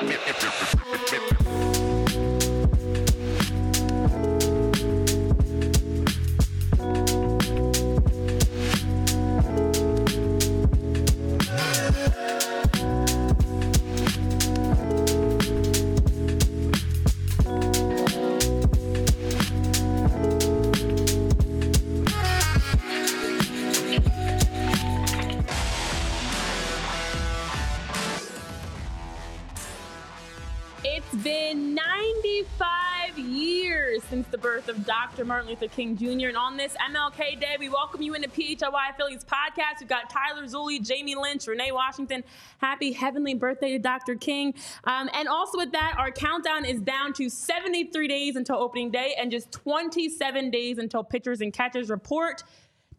95 years since the birth of Dr. Martin Luther King Jr. And on this MLK Day, we welcome you into PHLY Phillies podcast. We've got Tyler Zulli, Jamie Lynch, Renee Washington. Happy heavenly birthday to Dr. King. Um, and also with that, our countdown is down to 73 days until opening day and just 27 days until pitchers and catchers report.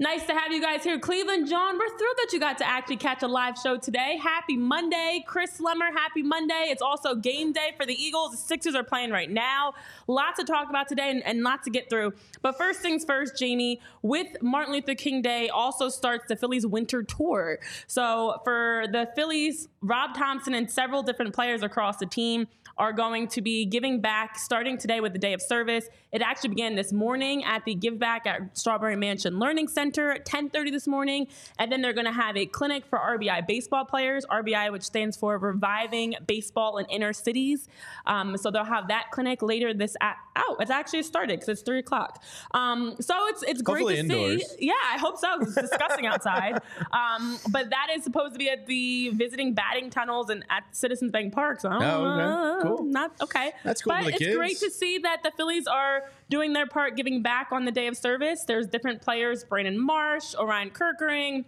Nice to have you guys here. Cleveland John, we're thrilled that you got to actually catch a live show today. Happy Monday. Chris Slemmer, happy Monday. It's also game day for the Eagles. The Sixers are playing right now. Lots to talk about today and, and lots to get through. But first things first, Jamie, with Martin Luther King Day also starts the Phillies winter tour. So for the Phillies, Rob Thomson and several different players across the team are going to be giving back starting today with the day of service. It actually began this morning at the Give Back at Strawberry Mansion Learning Center at 10:30 this morning, and then they're going to have a clinic for RBI baseball players. RBI, which stands for Reviving Baseball in Inner Cities. Um, so they'll have that clinic later this. A- oh, it's actually started because it's three o'clock. Um, so it's it's great Hopefully to indoors. see. Yeah, I hope so. It's disgusting outside. Um, but that is supposed to be at the visiting batting tunnels and at Citizens Bank Park. So I don't Oh, okay. know. Cool. Not okay. That's cool But it's kids. great to see that the Phillies are doing their part, giving back on the day of service. There's different players: Brandon Marsh, Orion Kerkering.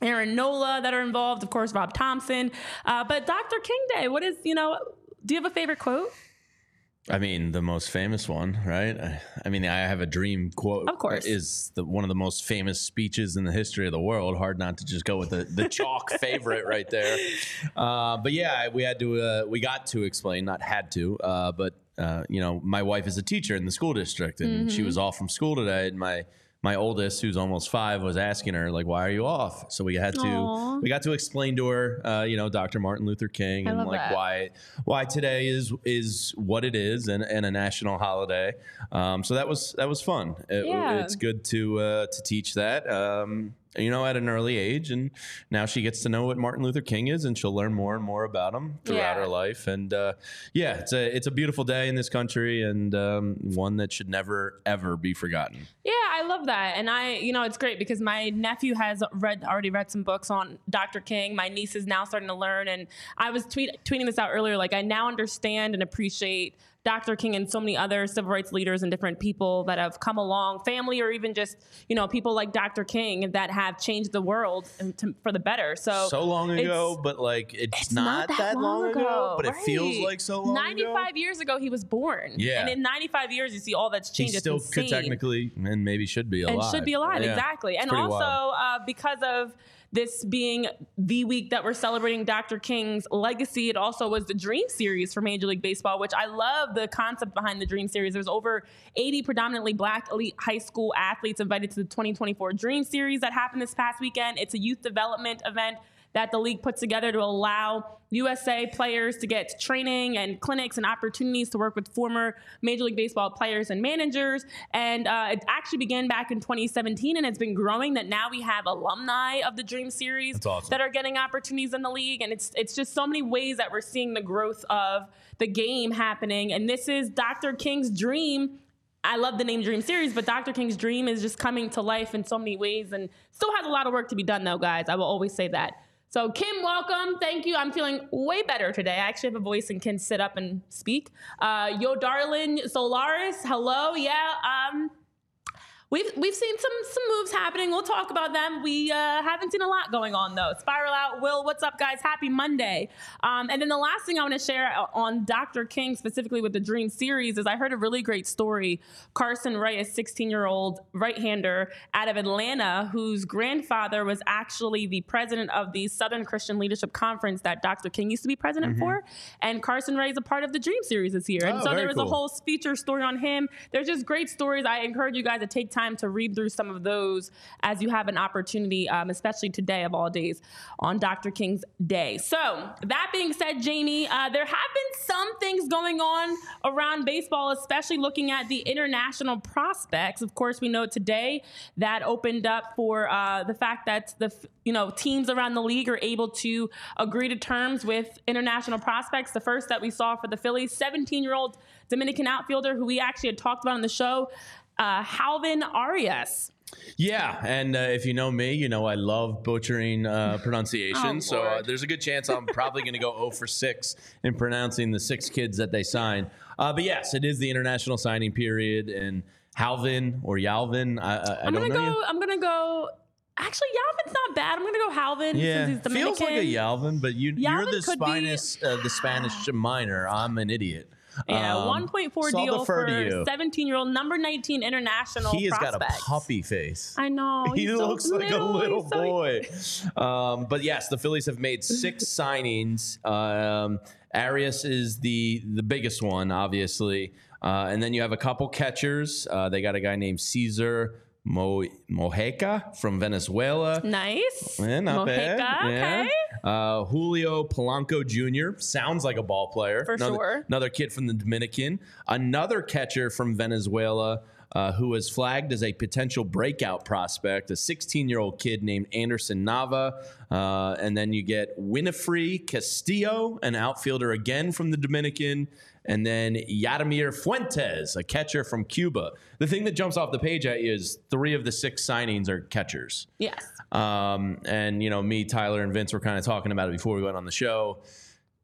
Aaron Nola that are involved, of course, Rob Thomson. Uh, but Dr. King Day, what is, you know, do you have a favorite quote? I mean, the most famous one, right? I, I mean, I have a dream quote. Of course. is the one of the most famous speeches in the history of the world. Hard not to just go with the the chalk favorite right there. Uh, but yeah, we had to, uh, we got to explain, not had to, uh, but uh, you know, my wife is a teacher in the school district, and she was off from school today, and my my oldest, who's almost five, was asking her like, "Why are you off?" So we had to Aw. we got to explain to her, uh, you know, Dr. Martin Luther King I and like that. why why today is is what it is and, and a national holiday. Um, so that was that was fun. It- Yeah. It's good to uh, to teach that. Um, you know, at an early age, and now she gets to know what Martin Luther King is, and she'll learn more and more about him throughout Yeah. her life. And uh, yeah, it's a it's a beautiful day in this country, and um, one that should never ever be forgotten. Yeah, I love that. And I, you know, it's great because my nephew has read already read some books on Dr. King. My niece is now starting to learn and I was tweet, tweeting this out earlier like I now understand and appreciate Dr. King and so many other civil rights leaders and different people that have come along, family or even just, you know, people like Dr. King that have changed the world to, for the better. So So long ago, but like it's, it's not, that, long ago, but it feels like so long 95 ago. years ago he was born. Yeah. And in 95 years you see all that's He changed. It's still could technically and maybe should be alive. and should be alive Yeah. exactly It's and also uh, because of this being the week that we're celebrating dr king's legacy it also was the dream series for major league baseball which i love the concept behind the dream series. There's over 80 predominantly black elite high school athletes invited to the 2024 dream series that happened this past weekend. It's a youth development event that the league puts together to allow USA players to get training and clinics and opportunities to work with former Major League Baseball players and managers. And uh, it actually began back in 2017 and it's been growing that now we have alumni of the Dream Series awesome. that are getting opportunities in the league. And it's, it's just so many ways that we're seeing the growth of the game happening. And this is Dr. King's dream I love the name Dream Series, but Dr. King's dream is just coming to life in so many ways and still has a lot of work to be done, though, guys. I will always say that. So, Kim, welcome. Thank you. I'm feeling way better today. I actually have a voice and can sit up and speak. Uh, yo, darling Solaris, hello. Yeah. Um, We've, we've seen some some moves happening. We'll talk about them. We uh, haven't seen a lot going on though. Spiral out. Will, what's up, guys? Happy Monday. Um, and then the last thing I want to share on Dr. King, specifically with the Dream series, is I heard a really great story. Carson Ray, a 16 year old right hander out of Atlanta, whose grandfather was actually the president of the Southern Christian Leadership Conference that Dr. King used to be president for. And Carson Ray is a part of the Dream series this year. And Oh, so there was a whole feature story on him. There's just great stories. I encourage you guys to take time to read through some of those as you have an opportunity, um, especially today of all days on Dr. King's Day. So that being said, Jamie, uh, there have been some things going on around baseball, especially looking at the international prospects. Of course, we know today that opened up for uh, the fact that the you know teams around the league are able to agree to terms with international prospects. The first that we saw for the Phillies, 17 year old Dominican outfielder who we actually had talked about on the show, uh, Halvin Arias. Yeah, and uh, if you know me, you know I love butchering uh, pronunciation. Oh, so uh, there's a good chance I'm probably going to go 0 for 6 in pronouncing the six kids that they signed. Uh, but yes, it is the international signing period, and Halvin or Yalvin, I, I, I I'm don't gonna know. go. I'm gonna go. Actually, Yalvin's not bad. I'm gonna go Halvin. Yeah, since he's Dominican. feels like a Yalvin, but you, you're the could be- uh, the Spanish minor. I'm an idiot. Yeah, Um, 1.4 so deal for to you. 17 year old number 19 international. He has got a puppy face. I know. he so looks like a little so- boy. Um, but yes, the Phillies have made six signings. Um, Arias is the the biggest one, obviously, uh, and then you have a couple catchers. Uh, they got a guy named Caesar Mo- Mojeca from Venezuela. Nice. Eh, not bad. Yeah. okay. Uh, Julio Polanco Jr. sounds like a ball player. For another, sure. Another kid from the Dominican. Another catcher from Venezuela uh, who was flagged as a potential breakout prospect, a 16 year old kid named Anderson Nava. Uh, and then you get Winifrey Castillo, an outfielder again from the Dominican. And then Yadimir Fuentes, a catcher from Cuba. The thing that jumps off the page at you is three of the six signings are catchers. Yes. Um, and you know, me, Tyler, and Vince were kind of talking about it before we went on the show.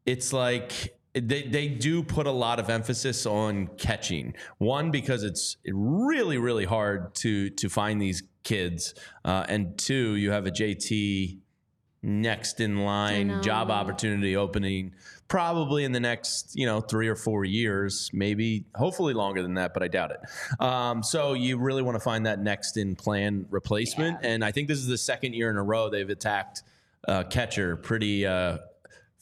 It's like they they do put a lot of emphasis on catching. One because it's really really hard to to find these kids, uh, and two, you have a JT next in line job opportunity opening probably in the next you know three or four years maybe hopefully longer than that but i doubt it um, so you really want to find that next in plan replacement and i think this is the second year in a row they've attacked uh, catcher pretty uh,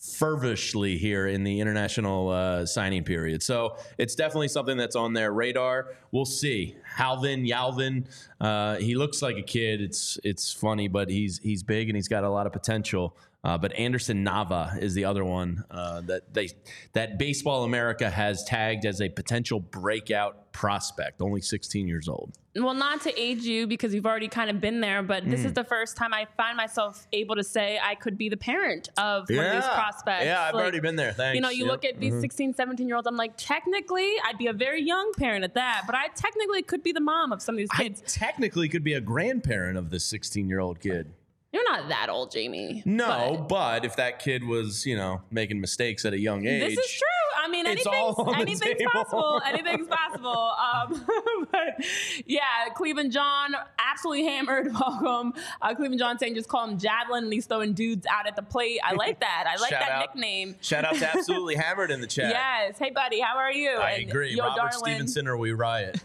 fervishly here in the international uh, signing period. So it's definitely something that's on their radar. We'll see. Halvin, Yalvin, uh, he looks like a kid. It's it's funny, but he's he's big and he's got a lot of potential. Uh, but Anderson Nava is the other one uh, that they that Baseball America has tagged as a potential breakout prospect. Only 16 years old. Well, not to age you because you've already kind of been there, but this Mm. is the first time I find myself able to say I could be the parent of one of these prospects. Yeah, I've Like, already been there. Thanks. You know, you Yep. look at these 16, 17 year olds, I'm like, technically, I'd be a very young parent at that, but I technically could be the mom of some of these I kids. technically could be a grandparent of this 16 year old kid. You're not that old, Jamie. No, but- but, if that kid was, you know, making mistakes at a young age, This is true. I mean, anything's, anything's possible. Anything's possible. Um, but yeah, Cleveland John absolutely hammered. Welcome. Uh, Cleveland John saying just call him Javelin and he's throwing dudes out at the plate. I like that. I like that out. nickname. Shout out to Absolutely Hammered in the chat. Yes. Hey, buddy. How are you? I And agree. Yo, Robert darling. Stephenson or we riot.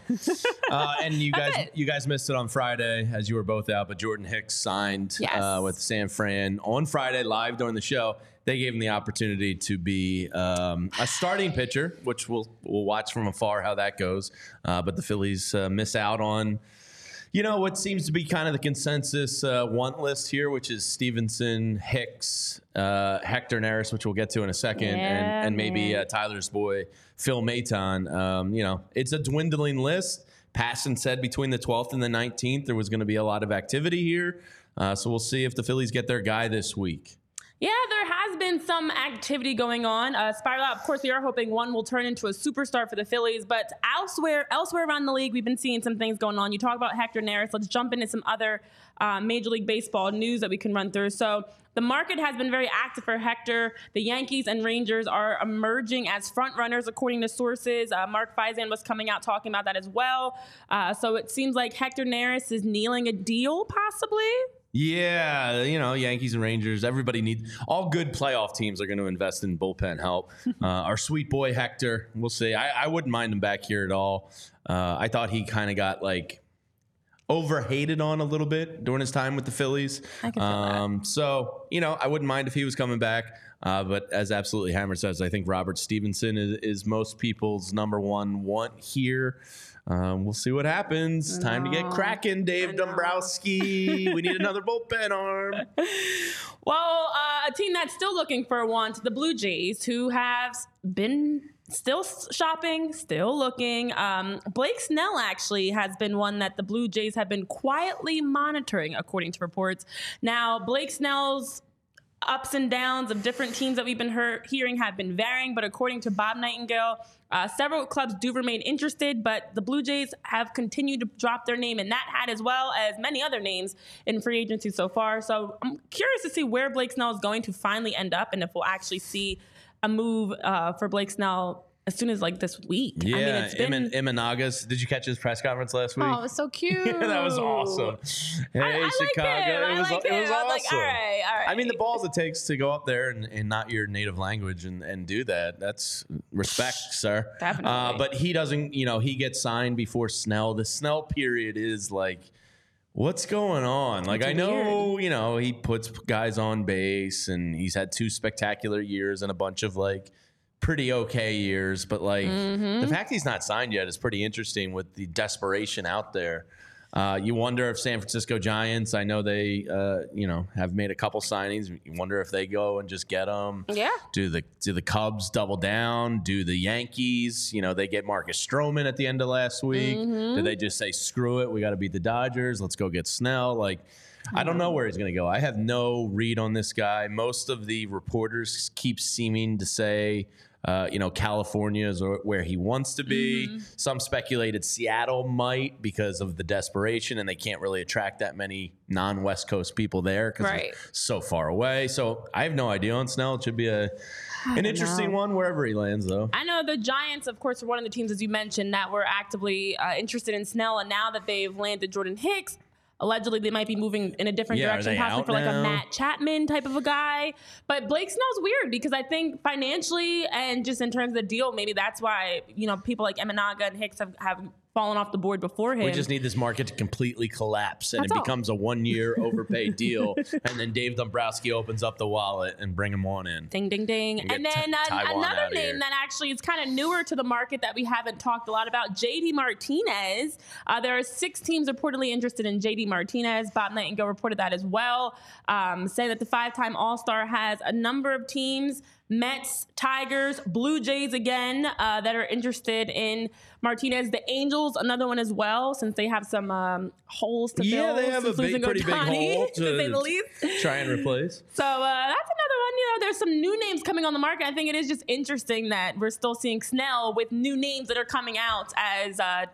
uh, and you guys, it. you guys missed it on Friday as you were both out. But Jordan Hicks signed Yes. uh, with San Fran on Friday live during the show. They gave him the opportunity to be um, a starting pitcher, which we'll we'll watch from afar how that goes. Uh, but the Phillies uh, miss out on. You know what seems to be kind of the consensus uh, want list here, which is Stephenson, Hicks, uh, Hector Neris, which we'll get to in a second, Yeah, and, and maybe uh, Tyler's boy Phil Maton. Um, you know, it's a dwindling list. Passan said between the 12th and the 19th there was going to be a lot of activity here, uh, so we'll see if the Phillies get their guy this week. Yeah, there has been some activity going on. Uh, Spiral. Of course, we are hoping one will turn into a superstar for the Phillies, but elsewhere, elsewhere around the league, we've been seeing some things going on. You talk about Hector Neris. Let's jump into some other uh, Major League Baseball news that we can run through. So. The market has been very active for Hector. The Yankees and Rangers are emerging as front runners, according to sources. Uh, Mark Feinsand was coming out talking about that as well. Uh, so it seems like Hector Neris is kneeling a deal, possibly. Yeah, you know, Yankees and Rangers, everybody needs all good playoff teams are going to invest in bullpen help. uh, our sweet boy Hector, we'll see. I, I wouldn't mind him back here at all. Uh, I thought he kind of got like overhated on a little bit during his time with the Phillies. I can feel that. Um, so, you know, I wouldn't mind if he was coming back. Uh, but as absolutely Hammer says, I think Robert Stephenson is, is most people's number one want here. Um, we'll see what happens. Time to get cracking, Dave Dombrowski. we need another bullpen arm. Well, uh, a team that's still looking for one, want, the Blue Jays, who have been still shopping, still looking. Um, Blake Snell actually has been one that the Blue Jays have been quietly monitoring, according to reports. Now, Blake Snell's ups and downs of different teams that we've been hear- hearing have been varying, but according to Bob Nightingale, uh, several clubs do remain interested, but the Blue Jays have continued to drop their name in that hat as well as many other names in free agency so far. So I'm curious to see where Blake Snell is going to finally end up and if we'll actually see a move uh, for Blake Snell as soon as like this week. Yeah, I mean, it's been. Emin, Imanaga's. Did you catch his press conference last week? Oh, it was so cute. Yeah, that was awesome. Hey, I, I like Chicago. him. I it was, like it him. was I awesome. was like, all right, all right. I mean, the balls it takes to go up there and, and not your native language and, and do that, that's respect, sir. Definitely. Uh, but he doesn't, you know, he gets signed before Snell. The Snell period is like, what's going on? Like, It's I know, you know, he puts guys on base and he's had two spectacular years and a bunch of like, pretty okay years, but like Mm-hmm. the fact he's not signed yet is pretty interesting with the desperation out there. Uh, you wonder if San Francisco Giants, I know they, uh, you know, have made a couple signings. You wonder if they go and just get them. Yeah. Do the do the Cubs double down? Do the Yankees? You know, they get Marcus Stroman at the end of last week. Mm-hmm. Do they just say screw it? We got to beat the Dodgers. Let's go get Snell. Like, I don't know where he's going to go. I have no read on this guy. Most of the reporters keep seeming to say. Uh, you know, California is where he wants to be. Mm-hmm. Some speculated Seattle might because of the desperation, and they can't really attract that many non-West Coast people there because Right. so far away. So I have no idea on Snell. It should be a an interesting one wherever he lands, though. I know the Giants, of course, are one of the teams, as you mentioned, that were actively uh, interested in Snell, and now that they've landed Jordan Hicks, allegedly they might be moving in a different Yeah, direction, possibly for like a Matt Chapman type of a guy. But Blake Snell's weird because I think financially and just in terms of the deal, maybe that's why you know people like Imanaga and Hicks have, have fallen off the board before him. We just need this market to completely collapse and That's it all. becomes a one year overpaid deal. And then Dave Dombrowski opens up the wallet and bring him on in. Ding, ding, ding. get And then T- Taiwan another name that actually is kind of newer to the market that we haven't talked a lot about, JD Martinez. Uh, there are six teams reportedly interested in JD Martinez. Bob Nightingale reported that as well, um, saying that the five time All Star has a number of teams. Mets, Tigers, Blue Jays again uh, that are interested in Martinez. The Angels, another one as well, since they have some um, holes to Yeah, fill. Yeah, they have a big, pretty big hole to say the to least. try and replace. So uh, that's another one. You know, there's some new names coming on the market. I think it is just interesting that we're still seeing Snell with new names that are coming out as uh,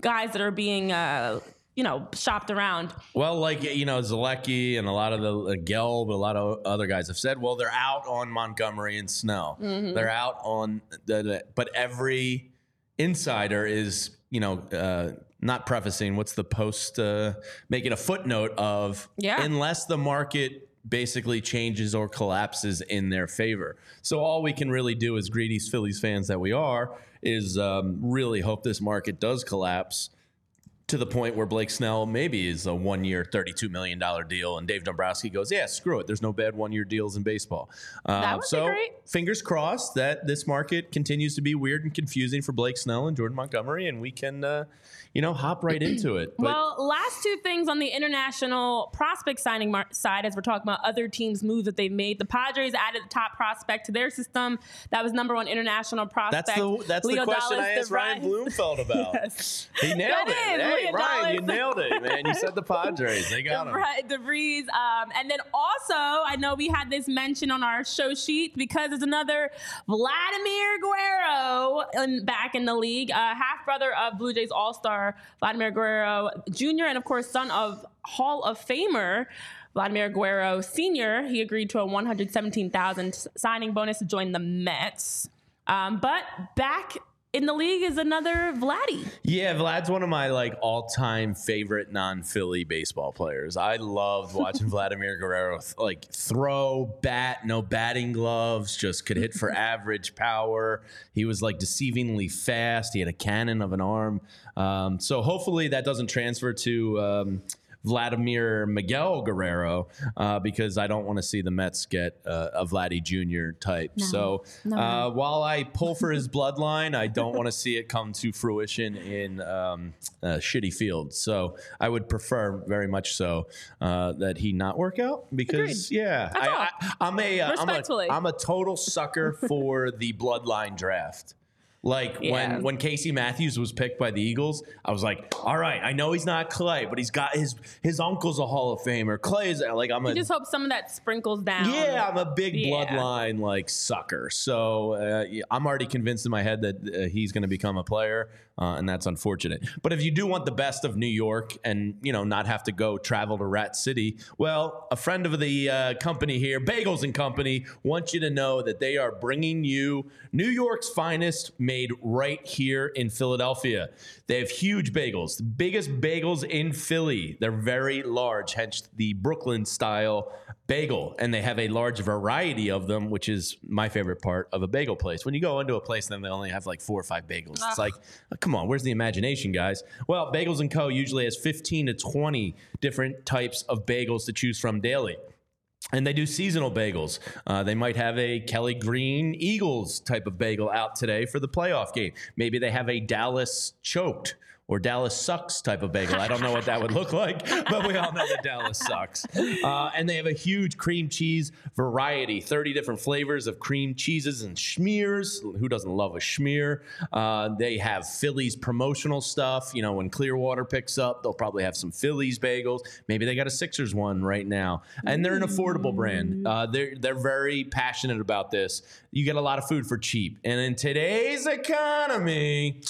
guys that are being, uh, you know, shopped around. Well, like you know, Zolecki and a lot of the uh, Gelb, a lot of other guys have said, well, they're out on Montgomery and Snell. They're out on the, the- but every insider is, you know, uh, not prefacing. What's the post? Uh, making a footnote of, Yeah. unless the market basically changes or collapses in their favor. So all we can really do as greedy Phillies fans that we are is um, really hope this market does collapse to the point where Blake Snell maybe is a one year, $32 million deal. And Dave Dombrowski goes, yeah, screw it. There's no bad one year deals in baseball. That would be so great. fingers crossed that this market continues to be weird and confusing for Blake Snell and Jordan Montgomery, and we can, uh, you know, hop right into it. But well, last two things on the international prospect signing mar- side, as we're talking about other teams' moves that they've made. The Padres added the top prospect to their system. That was number one international prospect. that's the that's Leo the question Dallas I asked Ryan. Bloomfeld about. Yes. He nailed That it. is, Hey, Ryan, you nailed it, man. You said the Padres. They got him. Right, DeVries. Um, and then also, I know we had this mention on our show sheet because there's another Vladimir Guerrero in, back in the league, uh, half brother of Blue Jays All Star Vladimir Guerrero Jr., and of course, son of Hall of Famer. Vladimir Guerrero Sr. He agreed to a 117,000 signing bonus to join the Mets. Um, but back in the league is another Vladdy. Yeah, Vlad's one of my like all-time favorite non-Philly baseball players. I loved watching Vladimir Guerrero th- like throw, bat, no batting gloves, just could hit for average power. He was like deceivingly fast. He had a cannon of an arm. Um, so hopefully that doesn't transfer to um, Vladimir Miguel Guerrero uh, because I don't want to see the Mets get uh, a Vladdy Jr. type. So No, no. uh, while I pull for his bloodline, I don't want to see it come to fruition in um, uh, shitty fields. So I would prefer very much so uh, that he not work out because yeah, That's. I, I'm a uh, I'm, a, I'm a total sucker for the bloodline draft. Like Yeah. when when Casey Matthews was picked by the Eagles, I was like, all right, I know he's not Clay, but he's got his his uncle's a Hall of Famer. Clay is like I'm a just hope some of that sprinkles down. yeah, I'm a big Yeah. bloodline like sucker. So uh, I'm already convinced in my head that uh, he's going to become a player, uh, and that's unfortunate. But if you do want the best of New York and you know not have to go travel to Rat City, well, a friend of the uh, company here, Bagels and Company, wants you to know that they are bringing you New York's finest, made right here in Philadelphia. They have huge bagels, the biggest bagels in Philly. They're very large, hence the Brooklyn style bagel. And they have a large variety of them, which is my favorite part of a bagel place. When you go into a place, then they only have like four or five bagels. It's ah. like, oh, come on, where's the imagination, guys? Well, Bagels and Co. usually has 15 to 20 different types of bagels to choose from daily. And they do seasonal bagels. Uh, they might have a Kelly Green Eagles type of bagel out today for the playoff game. Maybe they have a Dallas choked or Dallas sucks type of bagel. I don't know what that would look like, but we all know that Dallas sucks. Uh, and they have a huge cream cheese variety 30 different flavors of cream cheeses and schmears. Who doesn't love a schmear? Uh, they have Phillies promotional stuff. You know, when Clearwater picks up, they'll probably have some Phillies bagels. Maybe they got a Sixers one right now. And they're an affordable brand. Uh, they're, they're very passionate about this. You get a lot of food for cheap. And in today's economy,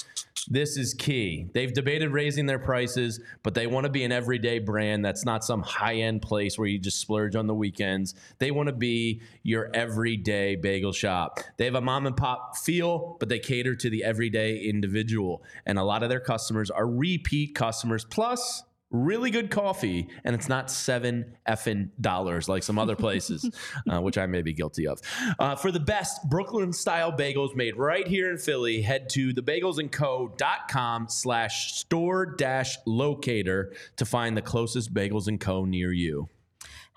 this is key. They've debated raising their prices, but they want to be an everyday brand that's not some high end place where you just splurge on the weekends. They want to be your everyday bagel shop. They have a mom and pop feel, but they cater to the everyday individual. And a lot of their customers are repeat customers. Plus, really good coffee, and it's not seven effing dollars like some other places, uh, which I may be guilty of. Uh, for the best Brooklyn style bagels made right here in Philly, head to thebagelsandco.com slash store dash locator to find the closest Bagels and Co. near you.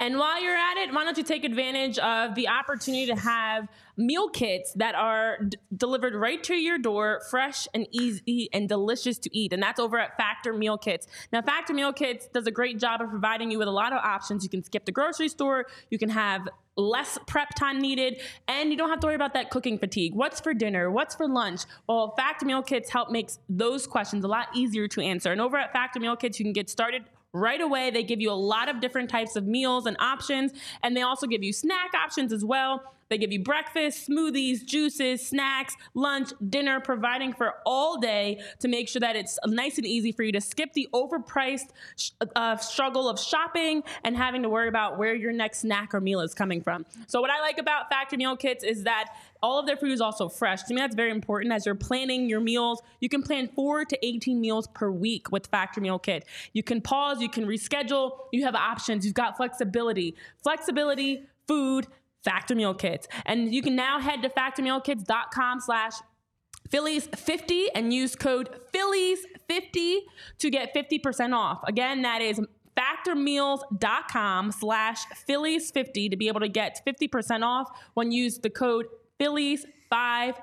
And while you're at it, why don't you take advantage of the opportunity to have meal kits that are d- delivered right to your door, fresh and easy and delicious to eat. And that's over at Factor Meal Kits. Now, Factor Meal Kits does a great job of providing you with a lot of options. You can skip the grocery store, you can have less prep time needed, and you don't have to worry about that cooking fatigue. What's for dinner? What's for lunch? Well, Factor Meal Kits help makes those questions a lot easier to answer. And over at Factor Meal Kits, you can get started right away. They give you a lot of different types of meals and options, and they also give you snack options as well. They give you breakfast, smoothies, juices, snacks, lunch, dinner, providing for all day to make sure that it's nice and easy for you to skip the overpriced uh, struggle of shopping and having to worry about where your next snack or meal is coming from. So, what I like about Factor Meal Kits is that all of their food is also fresh. To me, that's very important as you're planning your meals. You can plan four to 18 meals per week with Factor Meal Kit. You can pause, you can reschedule, you have options, you've got flexibility. Flexibility, food, Factor Meal Kits. And you can now head to factormealkits.com slash Phillies50 and use code Phillies50 to get 50% off. Again, that is factormeals.com slash Phillies50 to be able to get 50% off when you use the code Phillies50.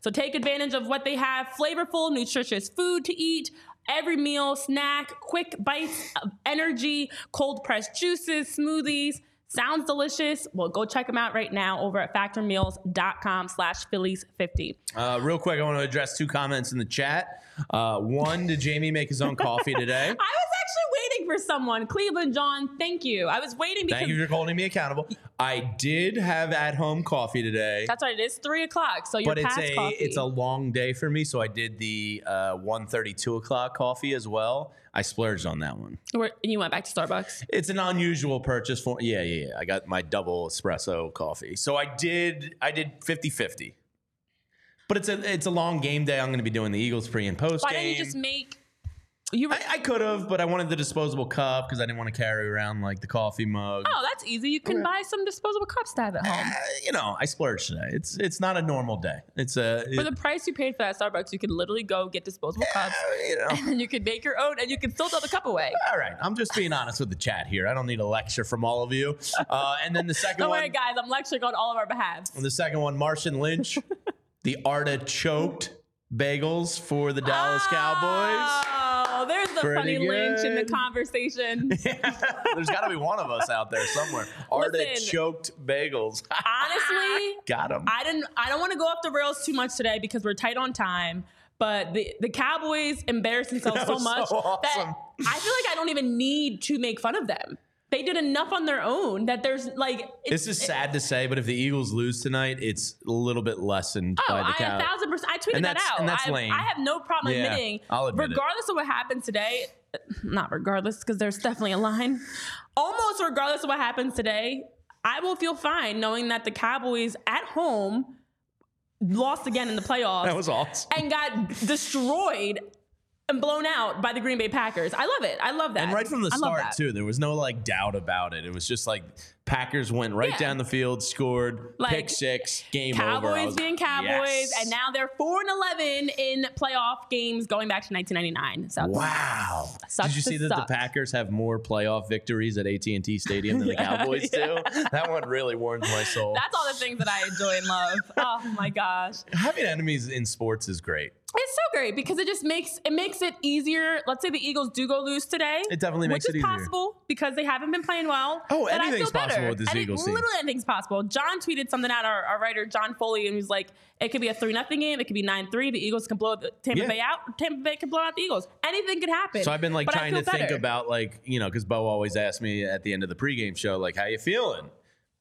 So take advantage of what they have flavorful, nutritious food to eat. Every meal, snack, quick bites of energy, cold pressed juices, smoothies. Sounds delicious. Well, go check them out right now over at factormeals.com slash Phillies50. Uh, real quick, I want to address two comments in the chat. Uh, one, did Jamie make his own coffee today? I was for someone. Cleveland John, thank you. I was waiting because Thank you for holding me accountable. I did have at home coffee today. that's right. It is three o'clock, so you're but it's past a coffee. it's a long day for me, so I did the uh, 1.30, 2 o'clock coffee as well. I splurged on that one. Where- and you went back to Starbucks. It's an unusual purchase for yeah, yeah, yeah. I got my double espresso coffee. So I did I did 50-50. But it's a it's a long game day. I'm going to be doing the Eagles pre and post Why game. didn't you just make You were, I, I could have, but I wanted the disposable cup because I didn't want to carry around like the coffee mug. oh, that's easy. You can buy some disposable cups to have at home. Uh, you know, I splurged today. It's it's not a normal day. It's a For the price you paid for that Starbucks, you could literally go get disposable cups, you know. and you could make your own, and you can still throw the cup away. All right, I'm just being honest with the chat here. I don't need a lecture from all of you. Uh, and then the second Don't one, worry, guys. I'm lecturing on all of our behalves. the second one, Martian Lynch, the artichoked bagels for the Dallas Cowboys. Oh, there's the Pretty funny lynch in the good. conversation. There's got to be one of us out there somewhere. Artichoked bagels. Honestly, got them. I didn't. I don't want to go off the rails too much today because we're tight on time. But the the Cowboys embarrass themselves so much so awesome. that I feel like I don't even need to make fun of them. They did enough on their own that there's like it's, This is sad to say, but if the Eagles lose tonight, it's a little bit lessened Oh, by the I a thousand percent. I tweeted And that out. and that's I, lame. I have no problem Yeah, admitting, I'll admit it. regardless of what happens today, not regardless, because there's definitely a line. Almost regardless of what happens today, I will feel fine knowing that the Cowboys at home lost again in the playoffs That was awesome. and got destroyed and blown out by the Green Bay Packers. I love it. I love that. And right from the I start too, there was no like doubt about it. It was just like Packers went right Yeah. down the field, scored, Like, pick six, game over. I Cowboys being Cowboys, yes. and now they're four and eleven in playoff games going back to 1999. So Wow! Did you see that suck. the Packers have more playoff victories at AT and T Stadium than the Cowboys yeah. do? That one really warms my soul. That's all the things that I enjoy and love. Oh my gosh. Having enemies in sports is great. It's so great because it just makes it makes it easier. Let's say the Eagles do go lose today. It definitely which makes it is easier. possible because they haven't been playing well. Oh, anything's feel better. Possible with this Any- Eagles team. Literally anything's possible. John tweeted something out, our, our writer John Foley, and he's like, it could be a 3 nothing game. It could be 9 3. The Eagles can blow the Tampa Yeah. Bay out. Tampa Bay can blow out the Eagles. Anything could happen. So I've been like trying to feel think about like you know because Bo always asks me at the end of the pregame show like how you feeling.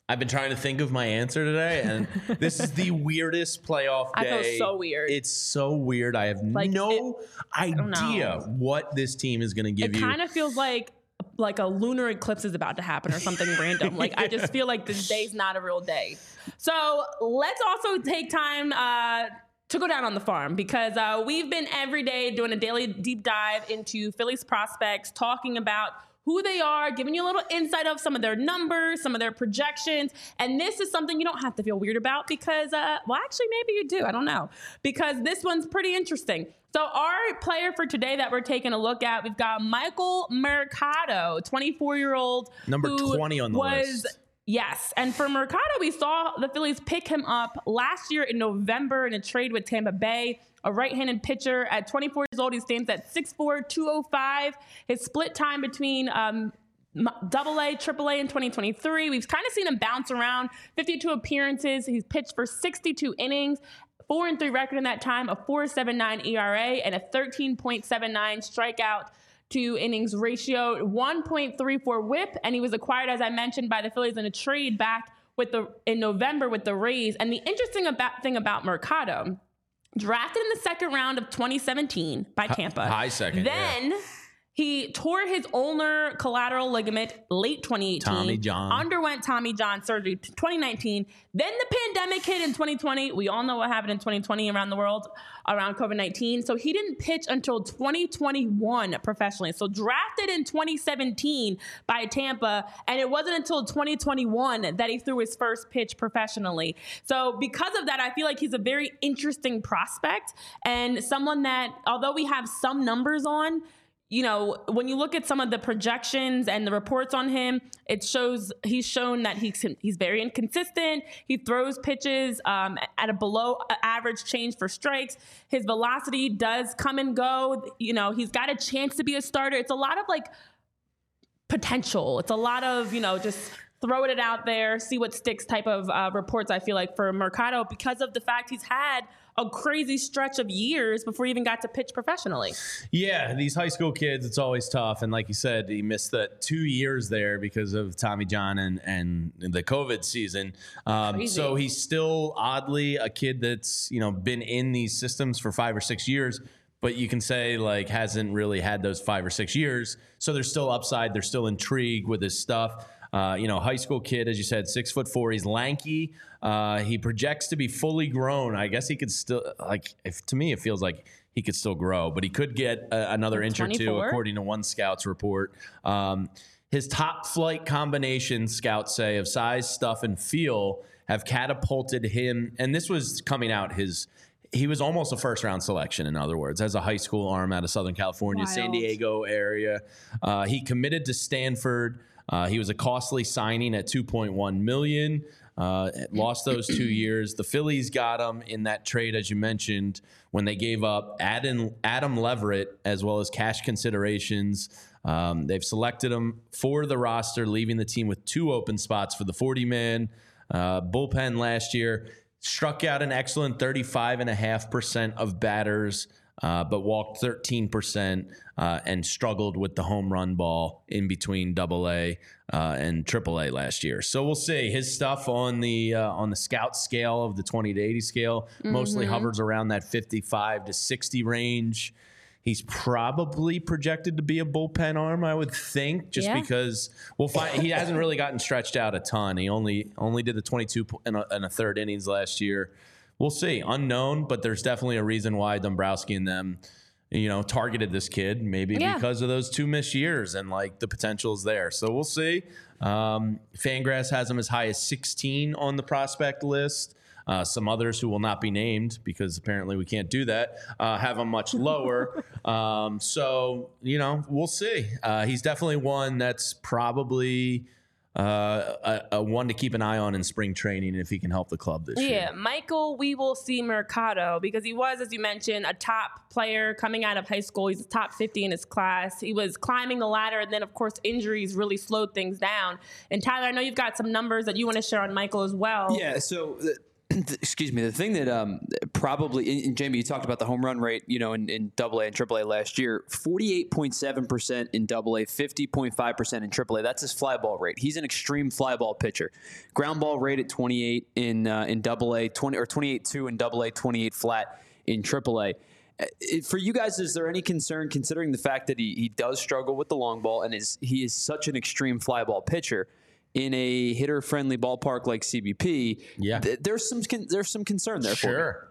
I've been trying to think of my answer today, and this is the weirdest playoff day. I feel so weird. It's so weird. I have Like, no don't idea what this team is going to give it you. It kind of feels like like a lunar eclipse is about to happen or something random. Like I just feel like this day's not a real day. So let's also take time uh, to go down on the farm because uh, we've been every day doing a daily deep dive into Phillies prospects, talking about who they are, giving you a little insight of some of their numbers, some of their projections. And this is something you don't have to feel weird about because, uh, well, actually, maybe you do. I don't know. Because this one's pretty interesting. So, our player for today that we're taking a look at, we've got Michael Mercado, 24 year old. Number 20 on the was, list. Yes. And for Mercado, we saw the Phillies pick him up last year in November in a trade with Tampa Bay. A right handed pitcher at 24 years old. He stands at 6'4, 205. His split time between um, double A, triple A in 2023. We've kind of seen him bounce around 52 appearances. He's pitched for 62 innings. Four and three record in that time, a 4.79 ERA, and a 13.79 strikeout to innings ratio, 1.34 WHIP, and he was acquired, as I mentioned, by the Phillies in a trade back with the in November with the Rays. And the interesting about thing about Mercado, drafted in the second round of 2017 by Tampa, high second, yeah. He tore his ulnar collateral ligament late 2018. Tommy John. Underwent Tommy John surgery 2019. Then the pandemic hit in 2020. We all know what happened in 2020 around the world around COVID 19. So he didn't pitch until 2021 professionally. So drafted in 2017 by Tampa. And it wasn't until 2021 that he threw his first pitch professionally. So because of that, I feel like he's a very interesting prospect and someone that, although we have some numbers on, you know, when you look at some of the projections and the reports on him, it shows he's shown that he's he's very inconsistent. He throws pitches um, at a below average change for strikes. His velocity does come and go. You know, he's got a chance to be a starter. It's a lot of like potential. It's a lot of you know just throwing it out there, see what sticks type of uh, reports. I feel like for Mercado because of the fact he's had a crazy stretch of years before he even got to pitch professionally. Yeah, these high school kids, it's always tough. And like you said, he missed the two years there because of Tommy John and, and the COVID season. Um, so he's still oddly a kid that's, you know, been in these systems for five or six years, but you can say like hasn't really had those five or six years. So there's still upside. There's still intrigue with his stuff. Uh, you know, high school kid, as you said, six foot four. He's lanky. Uh, he projects to be fully grown. I guess he could still like. If to me, it feels like he could still grow, but he could get uh, another inch or two, according to one scout's report. Um, his top flight combination, scouts say, of size, stuff, and feel have catapulted him. And this was coming out his. He was almost a first round selection, in other words, as a high school arm out of Southern California, San Diego area. Uh, he committed to Stanford. Uh, he was a costly signing at 2.1 million. Uh, lost those two years. The Phillies got him in that trade, as you mentioned, when they gave up Adam Adam Leverett as well as cash considerations. Um, they've selected him for the roster, leaving the team with two open spots for the 40 man uh, bullpen last year. Struck out an excellent 35.5% of batters, uh, but walked 13% uh, and struggled with the home run ball in between Double A uh, and Triple A last year. So we'll see. His stuff on the uh, on the scout scale of the 20 to 80 scale mostly hovers around that 55 to 60 range. He's probably projected to be a bullpen arm, I would think, just Yeah. because we'll find he hasn't really gotten stretched out a ton. He only only did the 22 and a, and a third innings last year. We'll see. Unknown, but there's definitely a reason why Dombrowski and them, you know, targeted this kid. Maybe Yeah. because of those two missed years and like the potential's there. So we'll see. Um, FanGraphs has him as high as 16 on the prospect list. Uh, some others who will not be named because apparently we can't do that uh, have him much lower. um, so you know we'll see. Uh, he's definitely one that's probably uh, a, a one to keep an eye on in spring training if he can help the club this Yeah, year. Yeah, Michael, we will see Mercado because he was, as you mentioned, a top player coming out of high school. He's top 50 in his class. He was climbing the ladder, and then, of course, injuries really slowed things down. And Tyler, I know you've got some numbers that you want to share on Michael as well. Yeah. So, the, excuse me. The thing that um, probably, and, Jamie, you talked about the home run rate, you know, in, in Double A and Triple A last year. Forty-eight point seven percent in Double A, fifty point five percent in Triple A. That's his fly ball rate. He's an extreme fly ball pitcher. Ground ball rate at twenty-eight in uh, in Double A, twenty or twenty-eight two in Double A, twenty-eight flat in Triple A. Uh, For you guys, is there any concern considering the fact that he, he does struggle with the long ball and is he is such an extreme fly ball pitcher in a hitter friendly ballpark like CBP? Yeah. th- there's some con- there's some concern there. For me. Sure.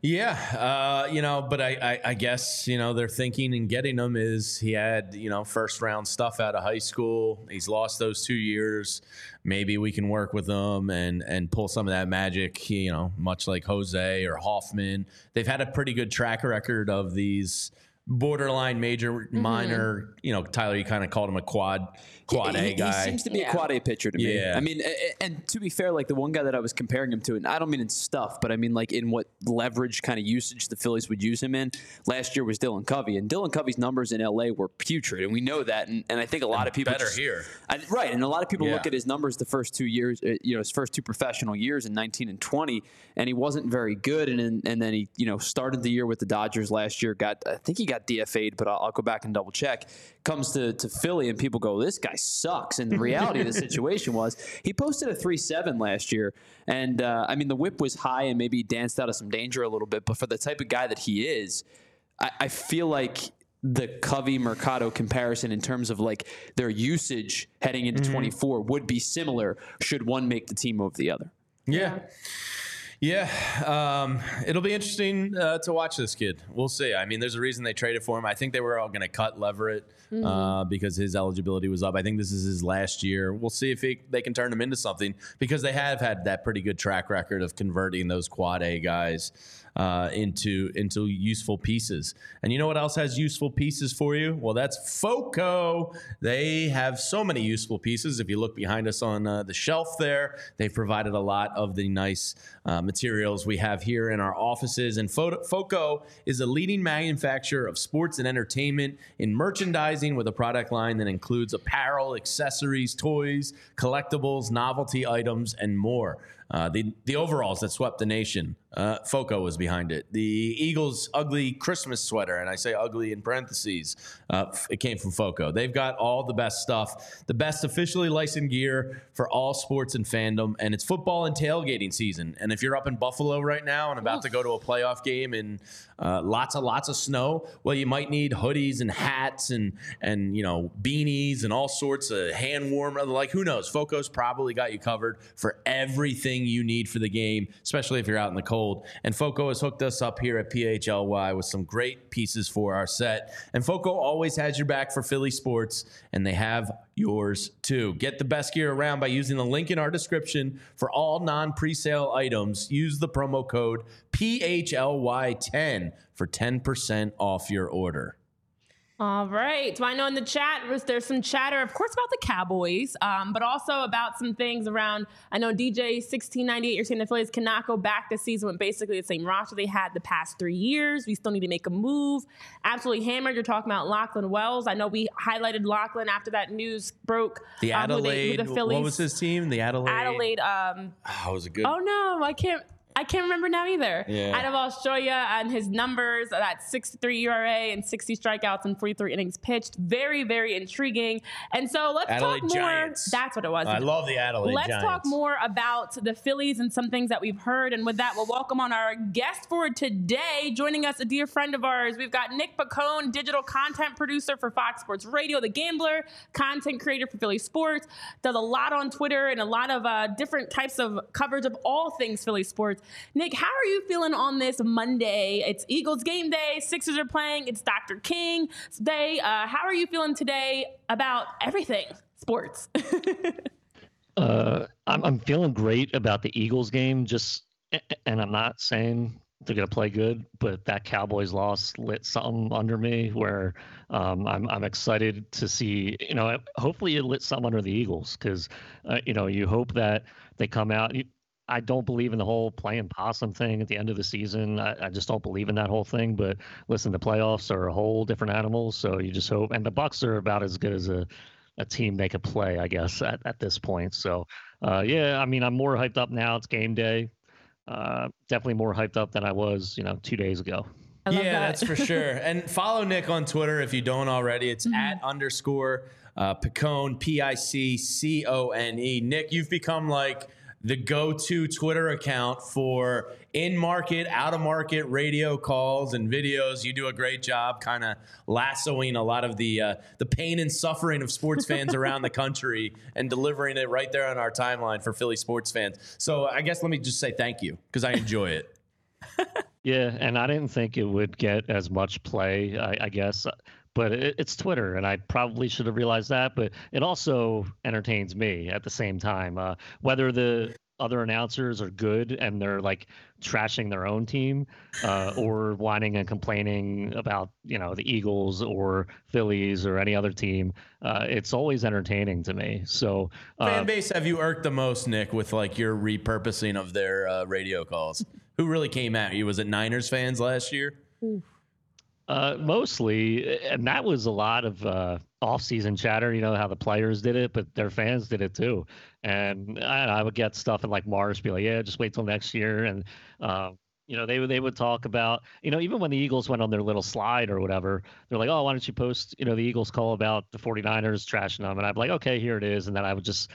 Yeah, uh, you know, but I, I, I guess you know they're thinking and getting him is he had you know first round stuff out of high school. He's lost those two years. Maybe we can work with him and and pull some of that magic. You know, much like Jose or Hoffman, they've had a pretty good track record of these borderline major minor. You know, Tyler, you kind of called him a quad quad He- A he, guy. He seems to be Yeah. a quad A pitcher to me. Yeah. I mean, a- a- and to be fair, like the one guy that I was comparing him to, and I don't mean in stuff, but I mean like in what leverage kind of usage the Phillies would use him in. Last year was Dylan Covey, and Dylan Covey's numbers in LA were putrid, and we know that. And, and I think a lot of people better just- here. I, right, and a lot of people look at his numbers the first two years, uh, you know, his first two professional years in 19 and 20, and he wasn't very good. And then- and then he, you know, started the year with the Dodgers last year. Got I think he got DFA'd, but I'll, I'll go back and double check. Comes to to Philly, and people go, "This guy sucks." And the reality of the situation was he posted a three seven last year, and uh, I mean the whip was high, and maybe he danced out of some danger a little bit. But for the type of guy that he is, I, I feel like the Covey Mercado comparison in terms of like their usage heading into 24 would be similar should one make the team over the other. Yeah. Yeah, um, it'll be interesting uh, to watch this kid. We'll see. I mean, there's a reason they traded for him. I think they were all going to cut Leverett uh, because his eligibility was up. I think this is his last year. We'll see if he, they can turn him into something because they have had that pretty good track record of converting those quad A guys uh, into into useful pieces. And you know what else has useful pieces for you? Well, that's FOCO. They have so many useful pieces. If you look behind us on uh, the shelf there, they've provided a lot of the nice uh, materials we have here in our offices. And FOCO is a leading manufacturer of sports and entertainment in merchandising with a product line that includes apparel, accessories, toys, collectibles, novelty items, and more. Uh, the the overalls that swept the nation, uh, Foco was behind it. The Eagles' ugly Christmas sweater, and I say ugly in parentheses, uh, it came from Foco. They've got all the best stuff, the best officially licensed gear for all sports and fandom, and it's football and tailgating season. And if you're up in Buffalo right now and about to go to a playoff game and uh, lots of lots of snow, well, you might need hoodies and hats and and you know beanies and all sorts of hand warmer. Like who knows? Foco's probably got you covered for everything you need for the game, especially if you're out in the cold. And Foco has hooked us up here at PHLY with some great pieces for our set. And Foco always has your back for Philly sports, and they have yours too. Get the best gear around by using the link in our description for all non presale items. Use the promo code PHLY10 for 10% off your order. All right. So I know in the chat there's some chatter, of course, about the Cowboys, um, but also about some things around. I know DJ 1698, you're saying the Phillies cannot go back this season with basically the same roster they had the past three years. We still need to make a move. Absolutely hammered. You're talking about Lachlan Wells. I know we highlighted Lachlan after that news broke. The um, who they- who Adelaide, the Phillies, what was his team? The Adelaide. Adelaide. Um, Oh, it was a good. Oh no, I can't. I can't remember now either. Yeah. Out of Australia and his numbers, that 63 ERA and 60 strikeouts and 43 innings pitched, very, very intriguing. And so let's Adelaide talk more. Giants. That's what it was. I love the Adelaide Let's Giants. talk more about the Phillies and some things that we've heard. And with that, we'll welcome on our guest for today. Joining us, a dear friend of ours. We've got Nick Piccone, digital content producer for Fox Sports Radio, The Gambler, content creator for Philly Sports, does a lot on Twitter and a lot of uh, different types of coverage of all things Philly sports. Nick, how are you feeling on this Monday? It's Eagles game day. Sixers are playing. It's Dr. King day. Uh, how are you feeling today about everything sports? Uh, I'm I'm feeling great about the Eagles game. Just and I'm not saying they're gonna play good, but that Cowboys loss lit something under me where um, I'm I'm excited to see. You know, hopefully it lit something under the Eagles because uh, you know you hope that they come out. You, I don't believe in the whole playing possum thing at the end of the season. I, I just don't believe in that whole thing. But listen, the playoffs are a whole different animal. So you just hope, and the Bucks are about as good as a a team they could play, I guess, at, at this point. So, uh, yeah, I mean, I'm more hyped up now. It's game day. Uh, definitely more hyped up than I was, you know, two days ago. Yeah, that. that's for sure. And follow Nick on Twitter if you don't already. It's at underscore uh, Piccone, P I C C O N E. Nick, you've become like the go to Twitter account for in market, out of market radio calls and videos. You do a great job kind of lassoing a lot of the, uh, the pain and suffering of sports fans around the country and delivering it right there on our timeline for Philly sports fans. So I guess let me just say thank you because I enjoy it. Yeah, and I didn't think it would get as much play, I, I guess, but it, it's Twitter, and I probably should have realized that. But it also entertains me at the same time. Uh, whether the other announcers are good and they're like trashing their own team, uh, or whining and complaining about you know the Eagles or Phillies or any other team, uh, it's always entertaining to me. So uh, fan base have you irked the most, Nick, with like your repurposing of their uh, radio calls? Who really came at you? Was it Niners fans last year? Uh, mostly, and that was a lot of uh, off-season chatter. You know how the players did it, but their fans did it too. And I, I would get stuff in like Mars be like, "Yeah, just wait till next year." And uh, you know, they would they would talk about, you know, even when the Eagles went on their little slide or whatever, they're like, "Oh, why don't you post, you know, the Eagles call about the 49ers trashing them?" And I'd be like, "Okay, here it is," and then I would just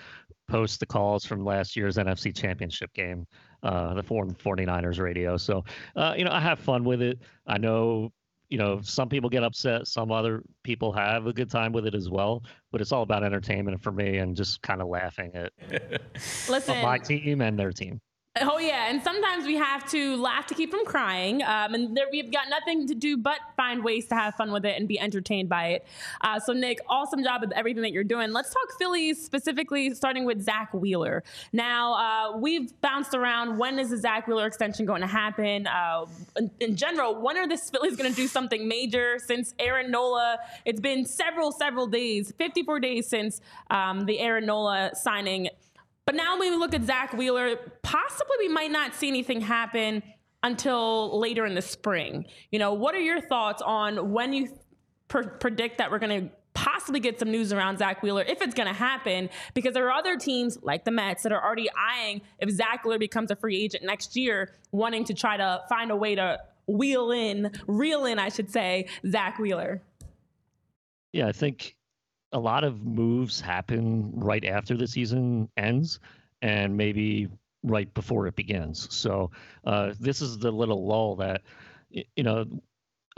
post the calls from last year's NFC Championship game, uh, the 49ers radio. So, uh, you know, I have fun with it. I know you know, some people get upset, some other people have a good time with it as well. But it's all about entertainment for me and just kind of laughing at Listen, my team and their team. Oh yeah, and sometimes we have to laugh to keep from crying, um, and there, we've got nothing to do but find ways to have fun with it and be entertained by it. Uh, so Nick, awesome job with everything that you're doing. Let's talk Phillies specifically, starting with Zack Wheeler. Now uh, we've bounced around. When is the Zack Wheeler extension going to happen? Uh, in, in general, when are the Phillies going to do something major? Since Aaron Nola, it's been several, several days, 54 days since um, the Aaron Nola signing. But now when we look at Zack Wheeler, possibly we might not see anything happen until later in the spring. You know, what are your thoughts on when you pr- predict that we're going to possibly get some news around Zack Wheeler if it's going to happen, because there are other teams like the Mets that are already eyeing if Zack Wheeler becomes a free agent next year, wanting to try to find a way to wheel in, reel in, I should say, Zack Wheeler. Yeah, I think a lot of moves happen right after the season ends and maybe right before it begins. So uh, this is the little lull that, you know,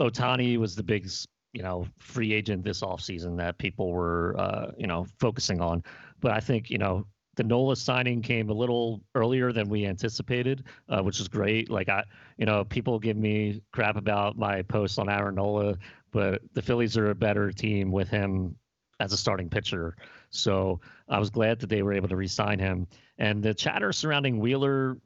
Ohtani was the big you know free agent this offseason that people were uh, you know focusing on. But I think you know the Nola signing came a little earlier than we anticipated, uh, which is great. Like I, you know, people give me crap about my post on Aaron Nola, but the Phillies are a better team with him as a starting pitcher. So I was glad that they were able to re-sign him. And the chatter surrounding Wheeler